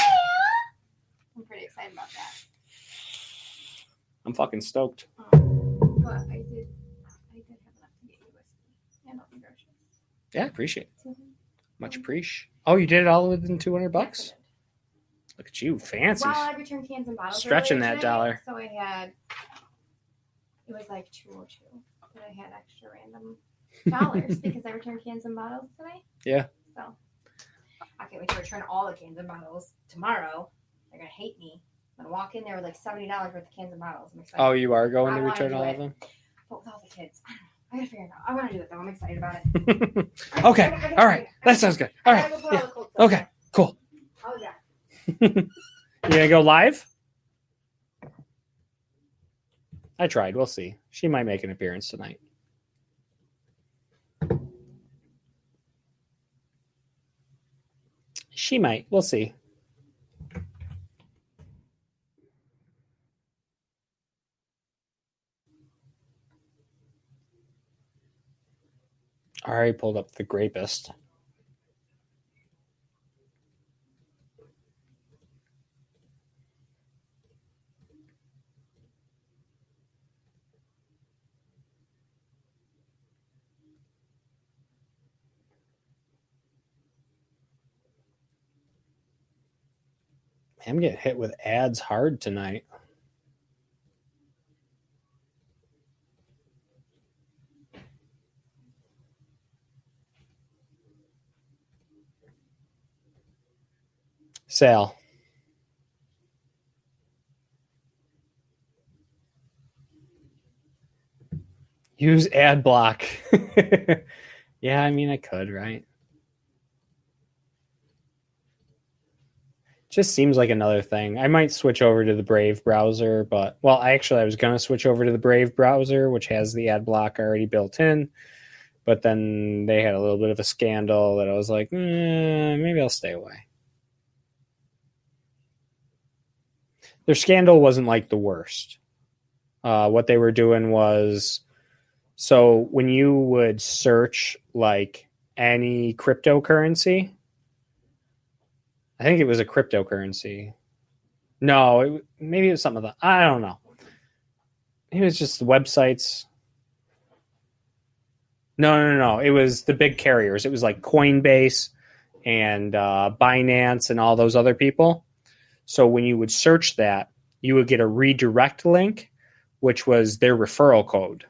I'm pretty excited about that. I'm fucking stoked. Um, but I did, I did have enough to get you whiskey and all the groceries. Yeah, appreciate it. Mhm. Much appreciate. Oh, you did it all within 200 bucks? Look at you, fancy. Well, I returned cans and bottles. Stretching that today, dollar. So I had, it was like 202 but I had extra random dollars because I returned cans and bottles today. Yeah. So I can't wait to return all the cans and bottles tomorrow. They're to hate me. I'm to walk in there with like $70 worth of cans and bottles. I'm excited. Oh, you are going I to return all it. of them? But with all the kids, I don't know. I gotta figure it out. I want to do it though. I'm excited about it. okay. All right. That sounds good. All right. Yeah. Okay. Cool. Oh yeah. You gonna go live? I tried. We'll see. She might make an appearance tonight. She might. We'll see. I already pulled up the grapist. I'm getting hit with ads hard tonight. Sal. Use ad block. yeah, I mean, I could, right? Just seems like another thing. I might switch over to the Brave browser, but well, actually I was gonna switch over to the Brave browser, which has the ad block already built in. But then they had a little bit of a scandal that I was like, mm, maybe I'll stay away. Their scandal wasn't like the worst. Uh, what they were doing was so when you would search like any cryptocurrency, I think it was a cryptocurrency. No, it, maybe it was something of the I don't know. It was just websites. No, no, no, no. It was the big carriers. It was like Coinbase and uh, Binance and all those other people. So when you would search that, you would get a redirect link, which was their referral code.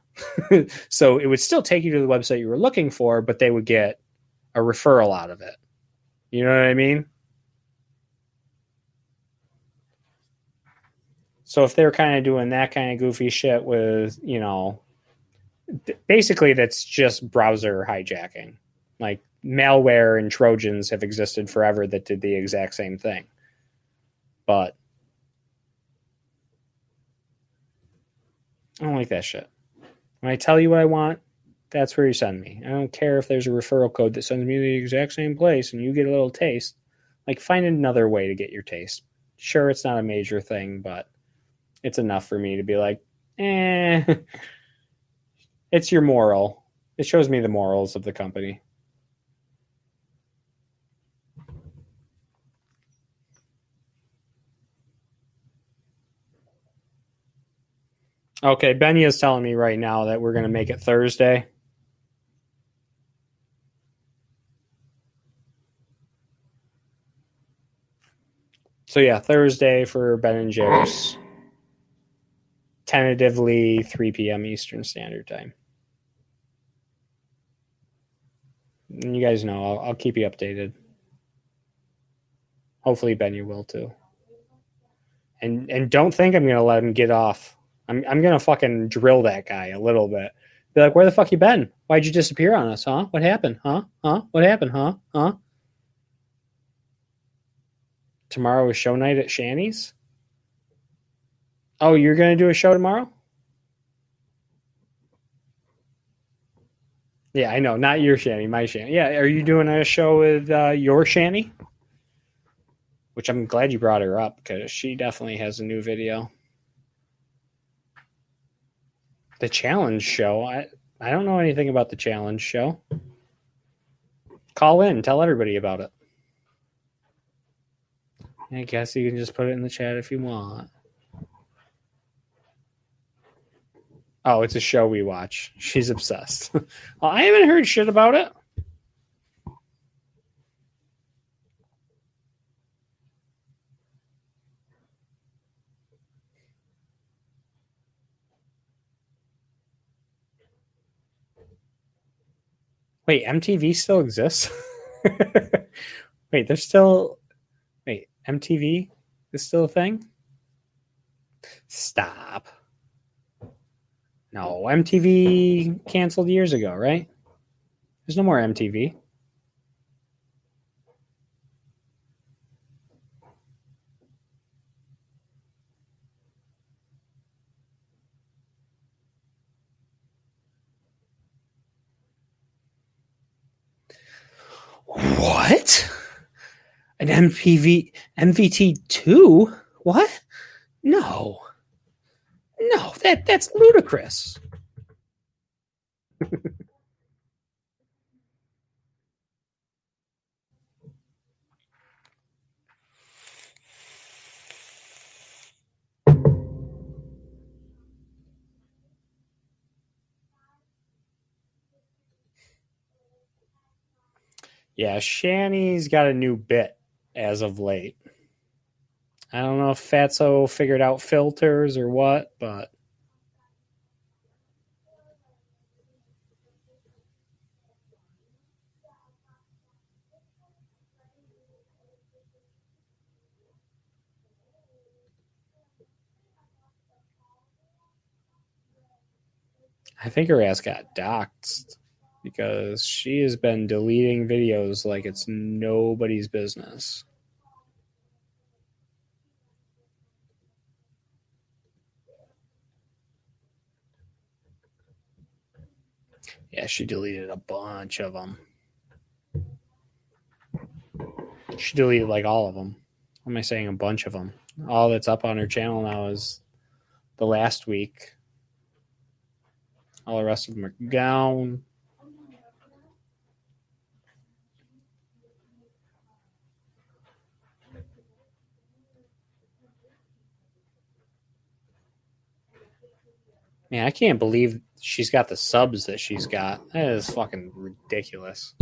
so it would still take you to the website you were looking for, but they would get a referral out of it. You know what I mean? So if they're kind of doing that kind of goofy shit with, you know, basically that's just browser hijacking. Like malware and trojans have existed forever that did the exact same thing. But I don't like that shit. When I tell you what I want, that's where you send me. I don't care if there's a referral code that sends me to the exact same place and you get a little taste. Like, find another way to get your taste. Sure, it's not a major thing, but it's enough for me to be like, eh, it's your moral. It shows me the morals of the company. Okay, Benya is telling me right now that we're going to make it Thursday. So yeah, Thursday for Ben and Jerry's. Tentatively 3 p.m. Eastern Standard Time. You guys know I'll, I'll keep you updated. Hopefully Benya will too. And and don't think I'm gonna let him get off. I'm I'm gonna fucking drill that guy a little bit. Be like, where the fuck you been? Why'd you disappear on us, huh? What happened? Huh? Huh? What happened, huh? Huh? Tomorrow is show night at Shanny's. Oh, you're gonna do a show tomorrow? Yeah, I know. Not your Shanny, my Shanny. Yeah, are you doing a show with uh, your Shanny? Which I'm glad you brought her up because she definitely has a new video. The challenge show. I I don't know anything about the challenge show. Call in, tell everybody about it. I guess you can just put it in the chat if you want. Oh, it's a show we watch. She's obsessed. well, I haven't heard shit about it. Wait, MTV still exists? Wait, there's still. Wait, MTV is still a thing? Stop. No, MTV canceled years ago, right? There's no more MTV. What? An MPV MVT2? What? No. No, that that's ludicrous. yeah, Shanny's got a new bit as of late. I don't know if Fatso figured out filters or what, but I think her ass got doxxed because she has been deleting videos like it's nobody's business. Yeah, she deleted a bunch of them. She deleted like all of them. What am I saying? A bunch of them. All that's up on her channel now is the last week. All the rest of them are gone. Man, I can't believe she's got the subs that she's got. That is fucking ridiculous.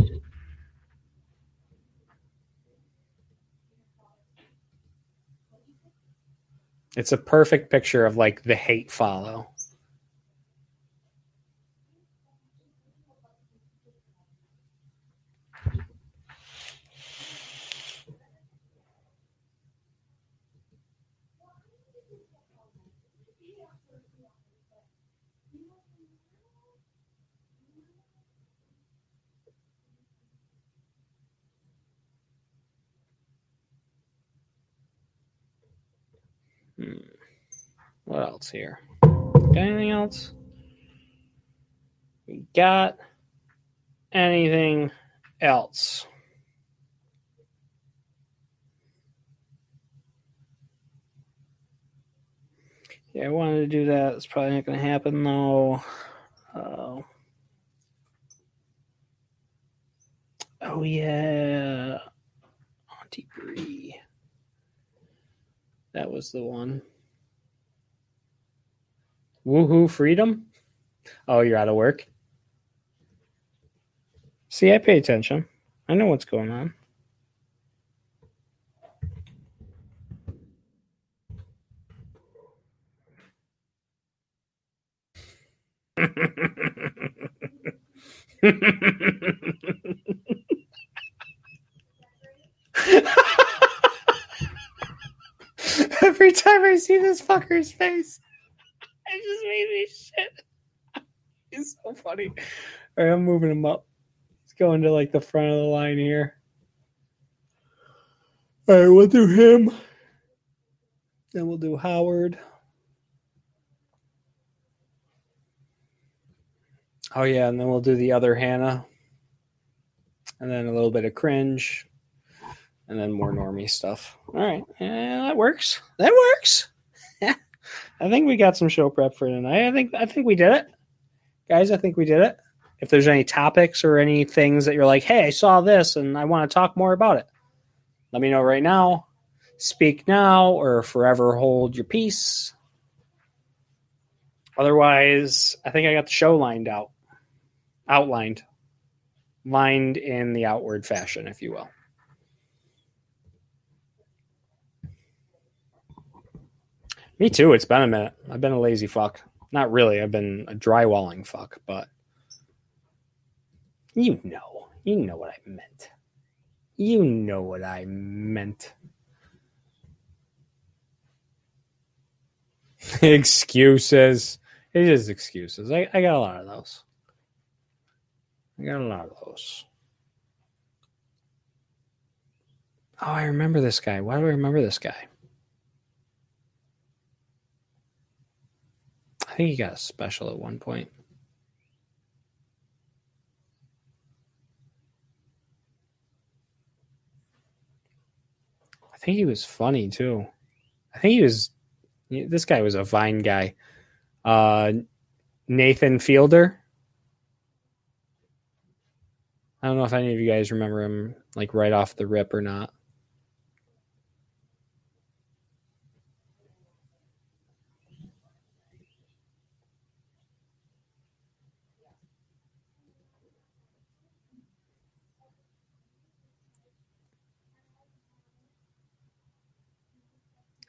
It's a perfect picture of like the hate follow. Hmm. What else here? Got anything else? We got anything else? Yeah, I wanted to do that. It's probably not going to happen though. Oh yeah, Auntie Brie. That was the one. Woohoo, freedom. Oh, you're out of work. See, I pay attention. I know what's going on. Every time I see this fucker's face, it just made me shit. He's so funny. All right, I'm moving him up. He's going to like the front of the line here. All right, we'll do him. Then we'll do Howard. Oh yeah, and then we'll do the other Hannah. And then a little bit of cringe. And then more normie stuff. All right. Yeah, that works. That works. I think we got some show prep for tonight. I think I think we did it. Guys, I think we did it. If there's any topics or any things that you're like, hey, I saw this and I want to talk more about it, let me know right now. Speak now or forever hold your peace. Otherwise, I think I got the show lined out. Outlined. Lined in the outward fashion, if you will. Me too. It's been a minute. I've been a lazy fuck. Not really. I've been a drywalling fuck, but you know. You know what I meant. You know what I meant. excuses. It is excuses. I, I got a lot of those. I got a lot of those. Oh, I remember this guy. Why do I remember this guy? I think he got a special at one point. I think he was funny too. I think he was. This guy was a Vine guy. Uh, Nathan Fielder. I don't know if any of you guys remember him, like right off the rip or not.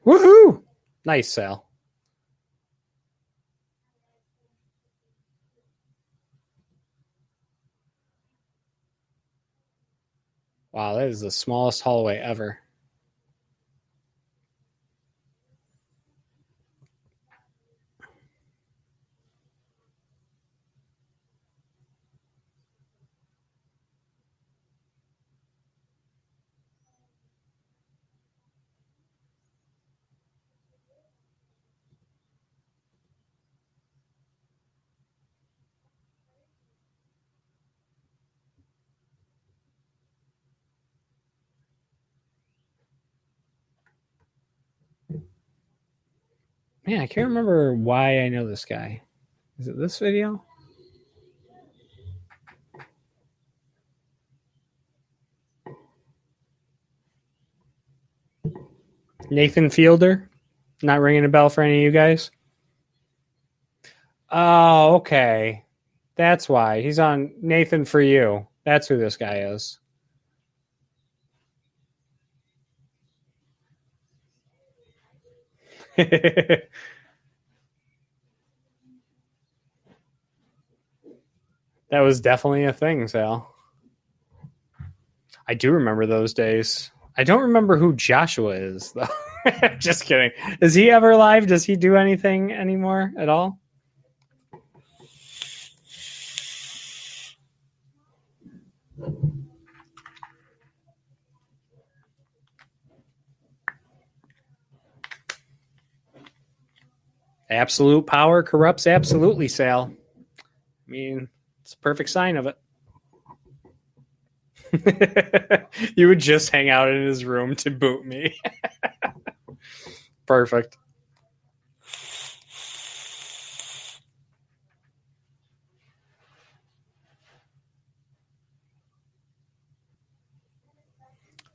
Woohoo! Nice, Sal. Wow, that is the smallest hallway ever. Man, I can't hmm. remember why I know this guy. Is it this video? Nathan Fielder? Not ringing a bell for any of you guys? Oh, okay. That's why. He's on Nathan for You. That's who this guy is. that was definitely a thing, Sal. I do remember those days. I don't remember who Joshua is, though. Just kidding. Is he ever alive? Does he do anything anymore at all? Absolute power corrupts absolutely, Sal. I mean, it's a perfect sign of it. you would just hang out in his room to boot me. Perfect.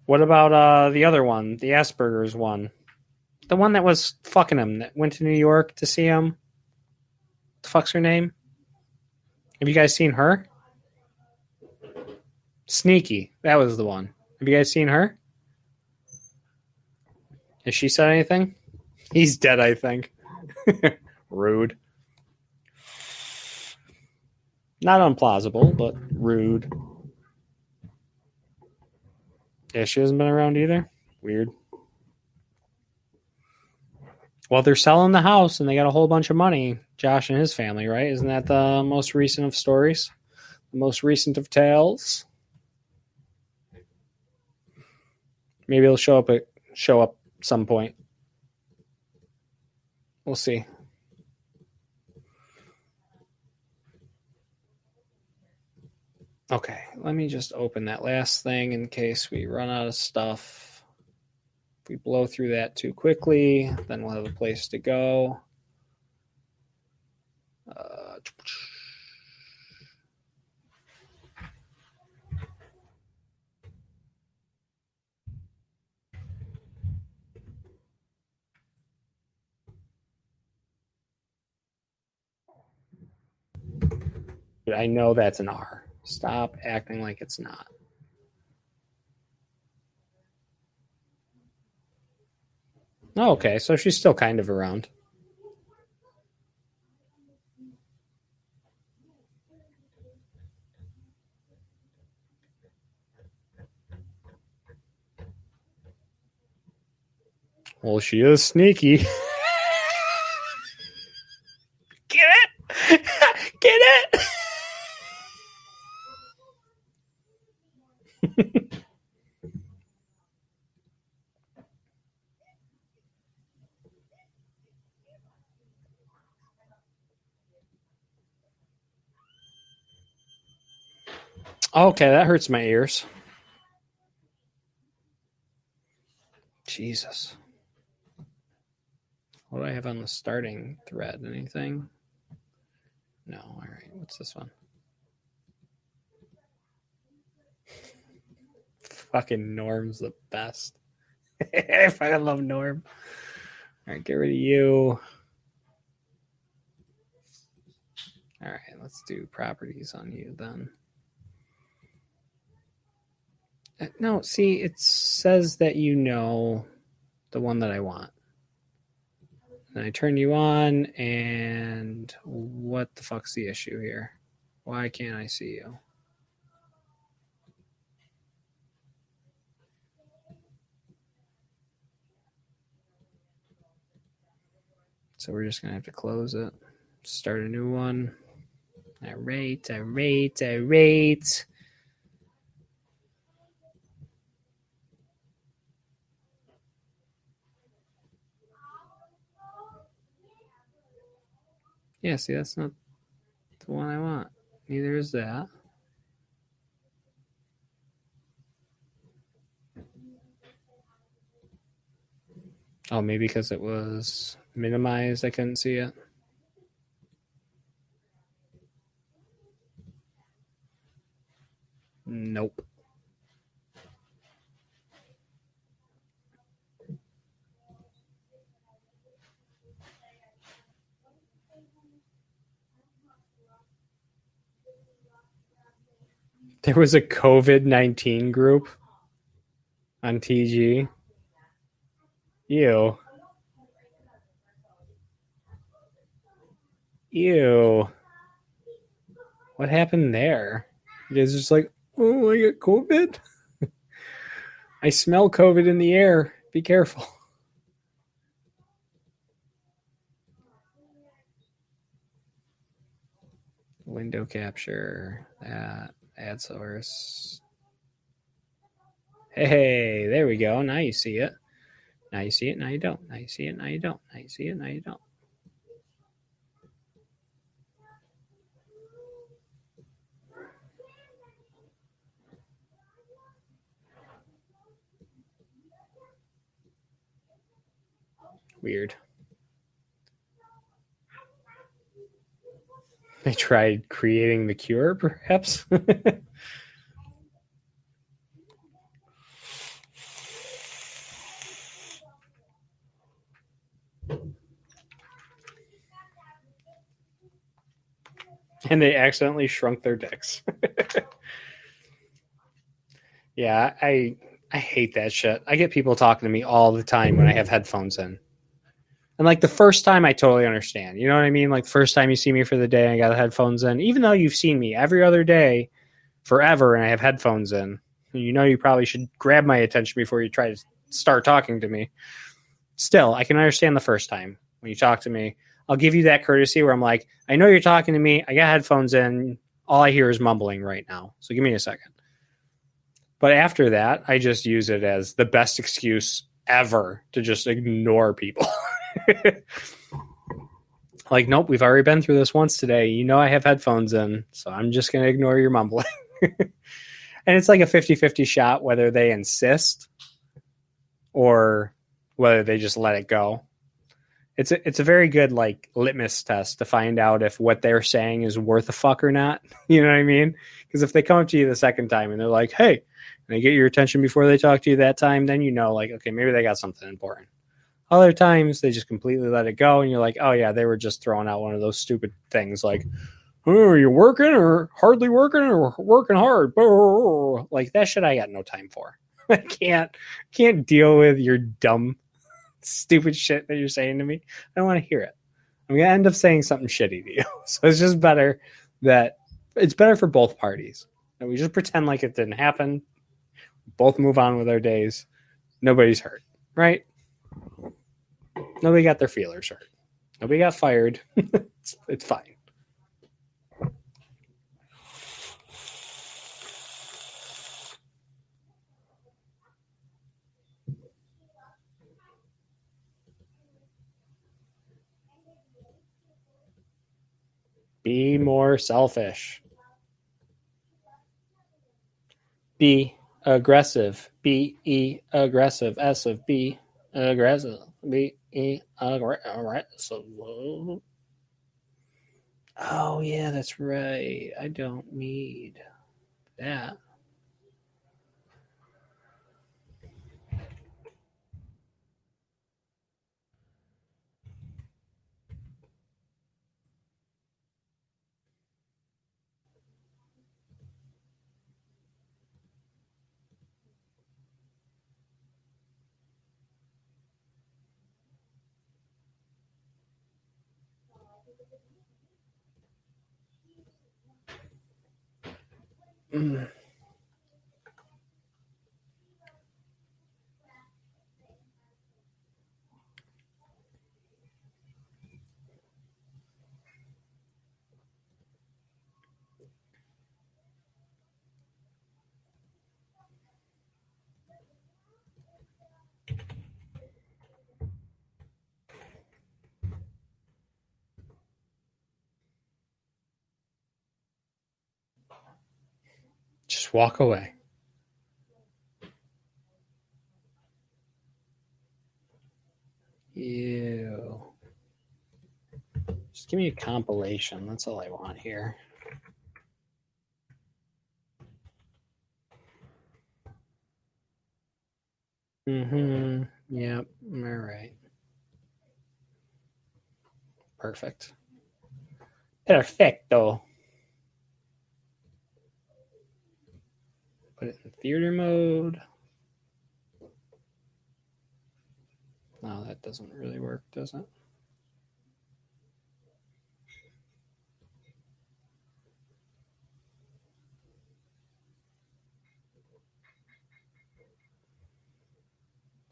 What about uh the other one, the Asperger's one? The one that was fucking him that went to New York to see him. The fuck's her name? Have you guys seen her? Sneaky. That was the one. Have you guys seen her? Has she said anything? He's dead, I think. rude. Not unplausible, but rude. Yeah, she hasn't been around either. Weird. Well, they're selling the house and they got a whole bunch of money, Josh and his family, right? Isn't that the most recent of stories? The most recent of tales? Maybe it'll show up at show up some point. We'll see. Okay, let me just open that last thing in case we run out of stuff. If we blow through that too quickly, then we'll have a place to go. Uh, I know that's an R. Stop acting like it's not. Oh, okay, so she's still kind of around. Well, she is sneaky. Get it? Get it? okay, that hurts my ears. Jesus. What do I have on the starting thread? Anything? No. All right. What's this one? Fucking Norm's the best. I love Norm. All right, get rid of you. All right, let's do properties on you then. Uh, no, see, it says that you know the one that I want. And I turn you on, and what the fuck's the issue here? Why can't I see you? So we're just going to have to close it, start a new one. All right, all right, all right. Yeah, see, that's not the one I want. Neither is that. Oh, maybe because it was minimized, I couldn't see it. Nope. There was a COVID 19 group on TG. Ew. Ew. What happened there? You guys just like, oh, I got COVID? I smell COVID in the air. Be careful. Window capture. That. Add source. Hey, there we go. Now you see it. Now you see it. Now you don't. Now you see it. Now you don't. Now you see it. Now you don't. Weird. They tried creating the cure, perhaps. and they accidentally shrunk their dicks. yeah, I I hate that shit. I get people talking to me all the time when I have headphones in. And like the first time I totally understand. You know what I mean? Like first time you see me for the day I got headphones in, even though you've seen me every other day forever and I have headphones in, you know you probably should grab my attention before you try to start talking to me. Still, I can understand the first time when you talk to me. I'll give you that courtesy where I'm like, I know you're talking to me. I got headphones in. All I hear is mumbling right now. So give me a second. But after that, I just use it as the best excuse ever to just ignore people. like, nope, we've already been through this once today. You know, I have headphones in, so I'm just going to ignore your mumbling. and it's like a 50 50 shot whether they insist or whether they just let it go it's a, it's a very good like litmus test to find out if what they're saying is worth a fuck or not. You know what I mean? Because if they come up to you the second time and they're like, "Hey," and they get your attention before they talk to you that time, then you know, like, okay, maybe they got something important. Other times they just completely let it go, and you're like, "Oh yeah, they were just throwing out one of those stupid things like." Oh, are you working or hardly working or working hard? Like that shit I got no time for. I can't can't deal with your dumb stupid shit that you're saying to me. I don't want to hear it. I'm gonna end up saying something shitty to you. So it's just better that it's better for both parties. And we just pretend like it didn't happen. Both move on with our days. Nobody's hurt, right? Nobody got their feelers hurt. Nobody got fired. it's, it's fine. Be more selfish. Be aggressive. Be e aggressive. S of be aggressive. Be e aggressive. Oh yeah, that's right. I don't need that. Mm. Walk away. Ew. Just give me a compilation. That's all I want here. Mm-hmm. Yep. All right. Perfect. Perfecto. Put it in theater mode. No, that doesn't really work, does it?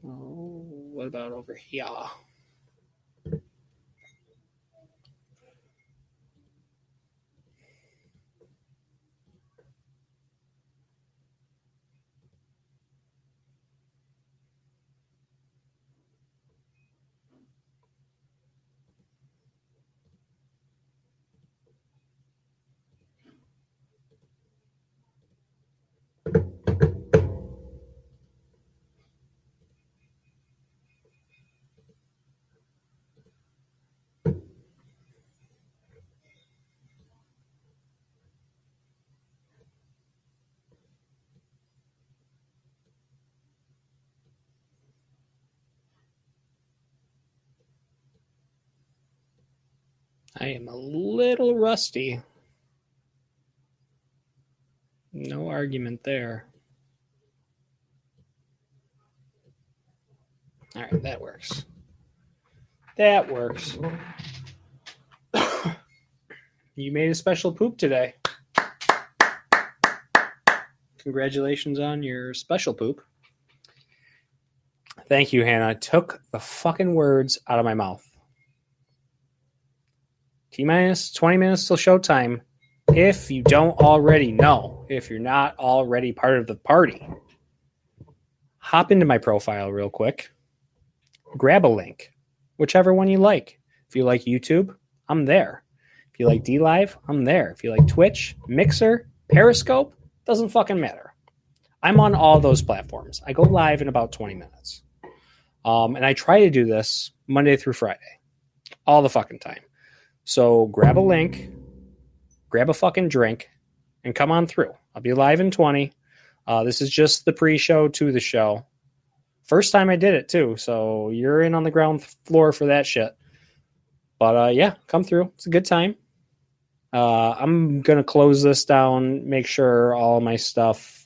Oh, what about over here? I am a little rusty. No argument there. All right, that works. That works. you made a special poop today. Congratulations on your special poop. Thank you, Hannah. Took the fucking words out of my mouth. Minus 20 minutes till showtime. If you don't already know, if you're not already part of the party, hop into my profile real quick, grab a link, whichever one you like. If you like YouTube, I'm there. If you like DLive, I'm there. If you like Twitch, Mixer, Periscope, doesn't fucking matter. I'm on all those platforms. I go live in about 20 minutes. Um, and I try to do this Monday through Friday, all the fucking time. So grab a link, grab a fucking drink, and come on through. I'll be live in 20. Uh, this is just the pre show to the show. First time I did it too. So you're in on the ground floor for that shit. But uh, yeah, come through. It's a good time. Uh, I'm going to close this down, make sure all my stuff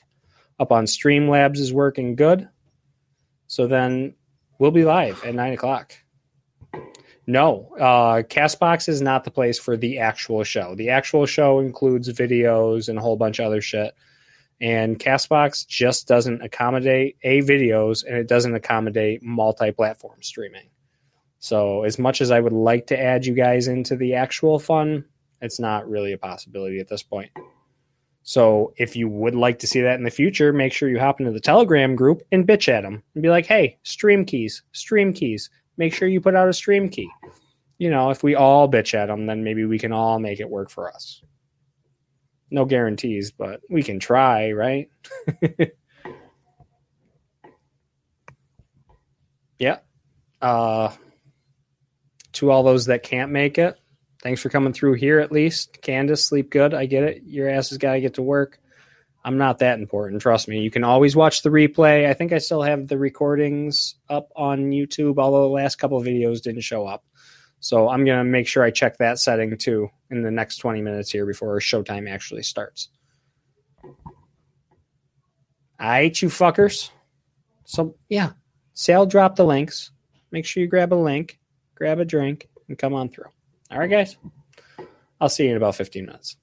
up on Streamlabs is working good. So then we'll be live at nine o'clock. No, uh, Castbox is not the place for the actual show. The actual show includes videos and a whole bunch of other shit. And Castbox just doesn't accommodate A, videos, and it doesn't accommodate multi platform streaming. So, as much as I would like to add you guys into the actual fun, it's not really a possibility at this point. So, if you would like to see that in the future, make sure you hop into the Telegram group and bitch at them and be like, hey, stream keys, stream keys make sure you put out a stream key. You know, if we all bitch at them, then maybe we can all make it work for us. No guarantees, but we can try, right? yeah. Uh, to all those that can't make it, thanks for coming through here at least. Candace, sleep good. I get it. Your ass has got to get to work. I'm not that important. Trust me. You can always watch the replay. I think I still have the recordings up on YouTube, although the last couple videos didn't show up. So I'm going to make sure I check that setting too in the next 20 minutes here before showtime actually starts. I ate you fuckers. So yeah, sale drop the links. Make sure you grab a link, grab a drink, and come on through. All right, guys. I'll see you in about 15 minutes.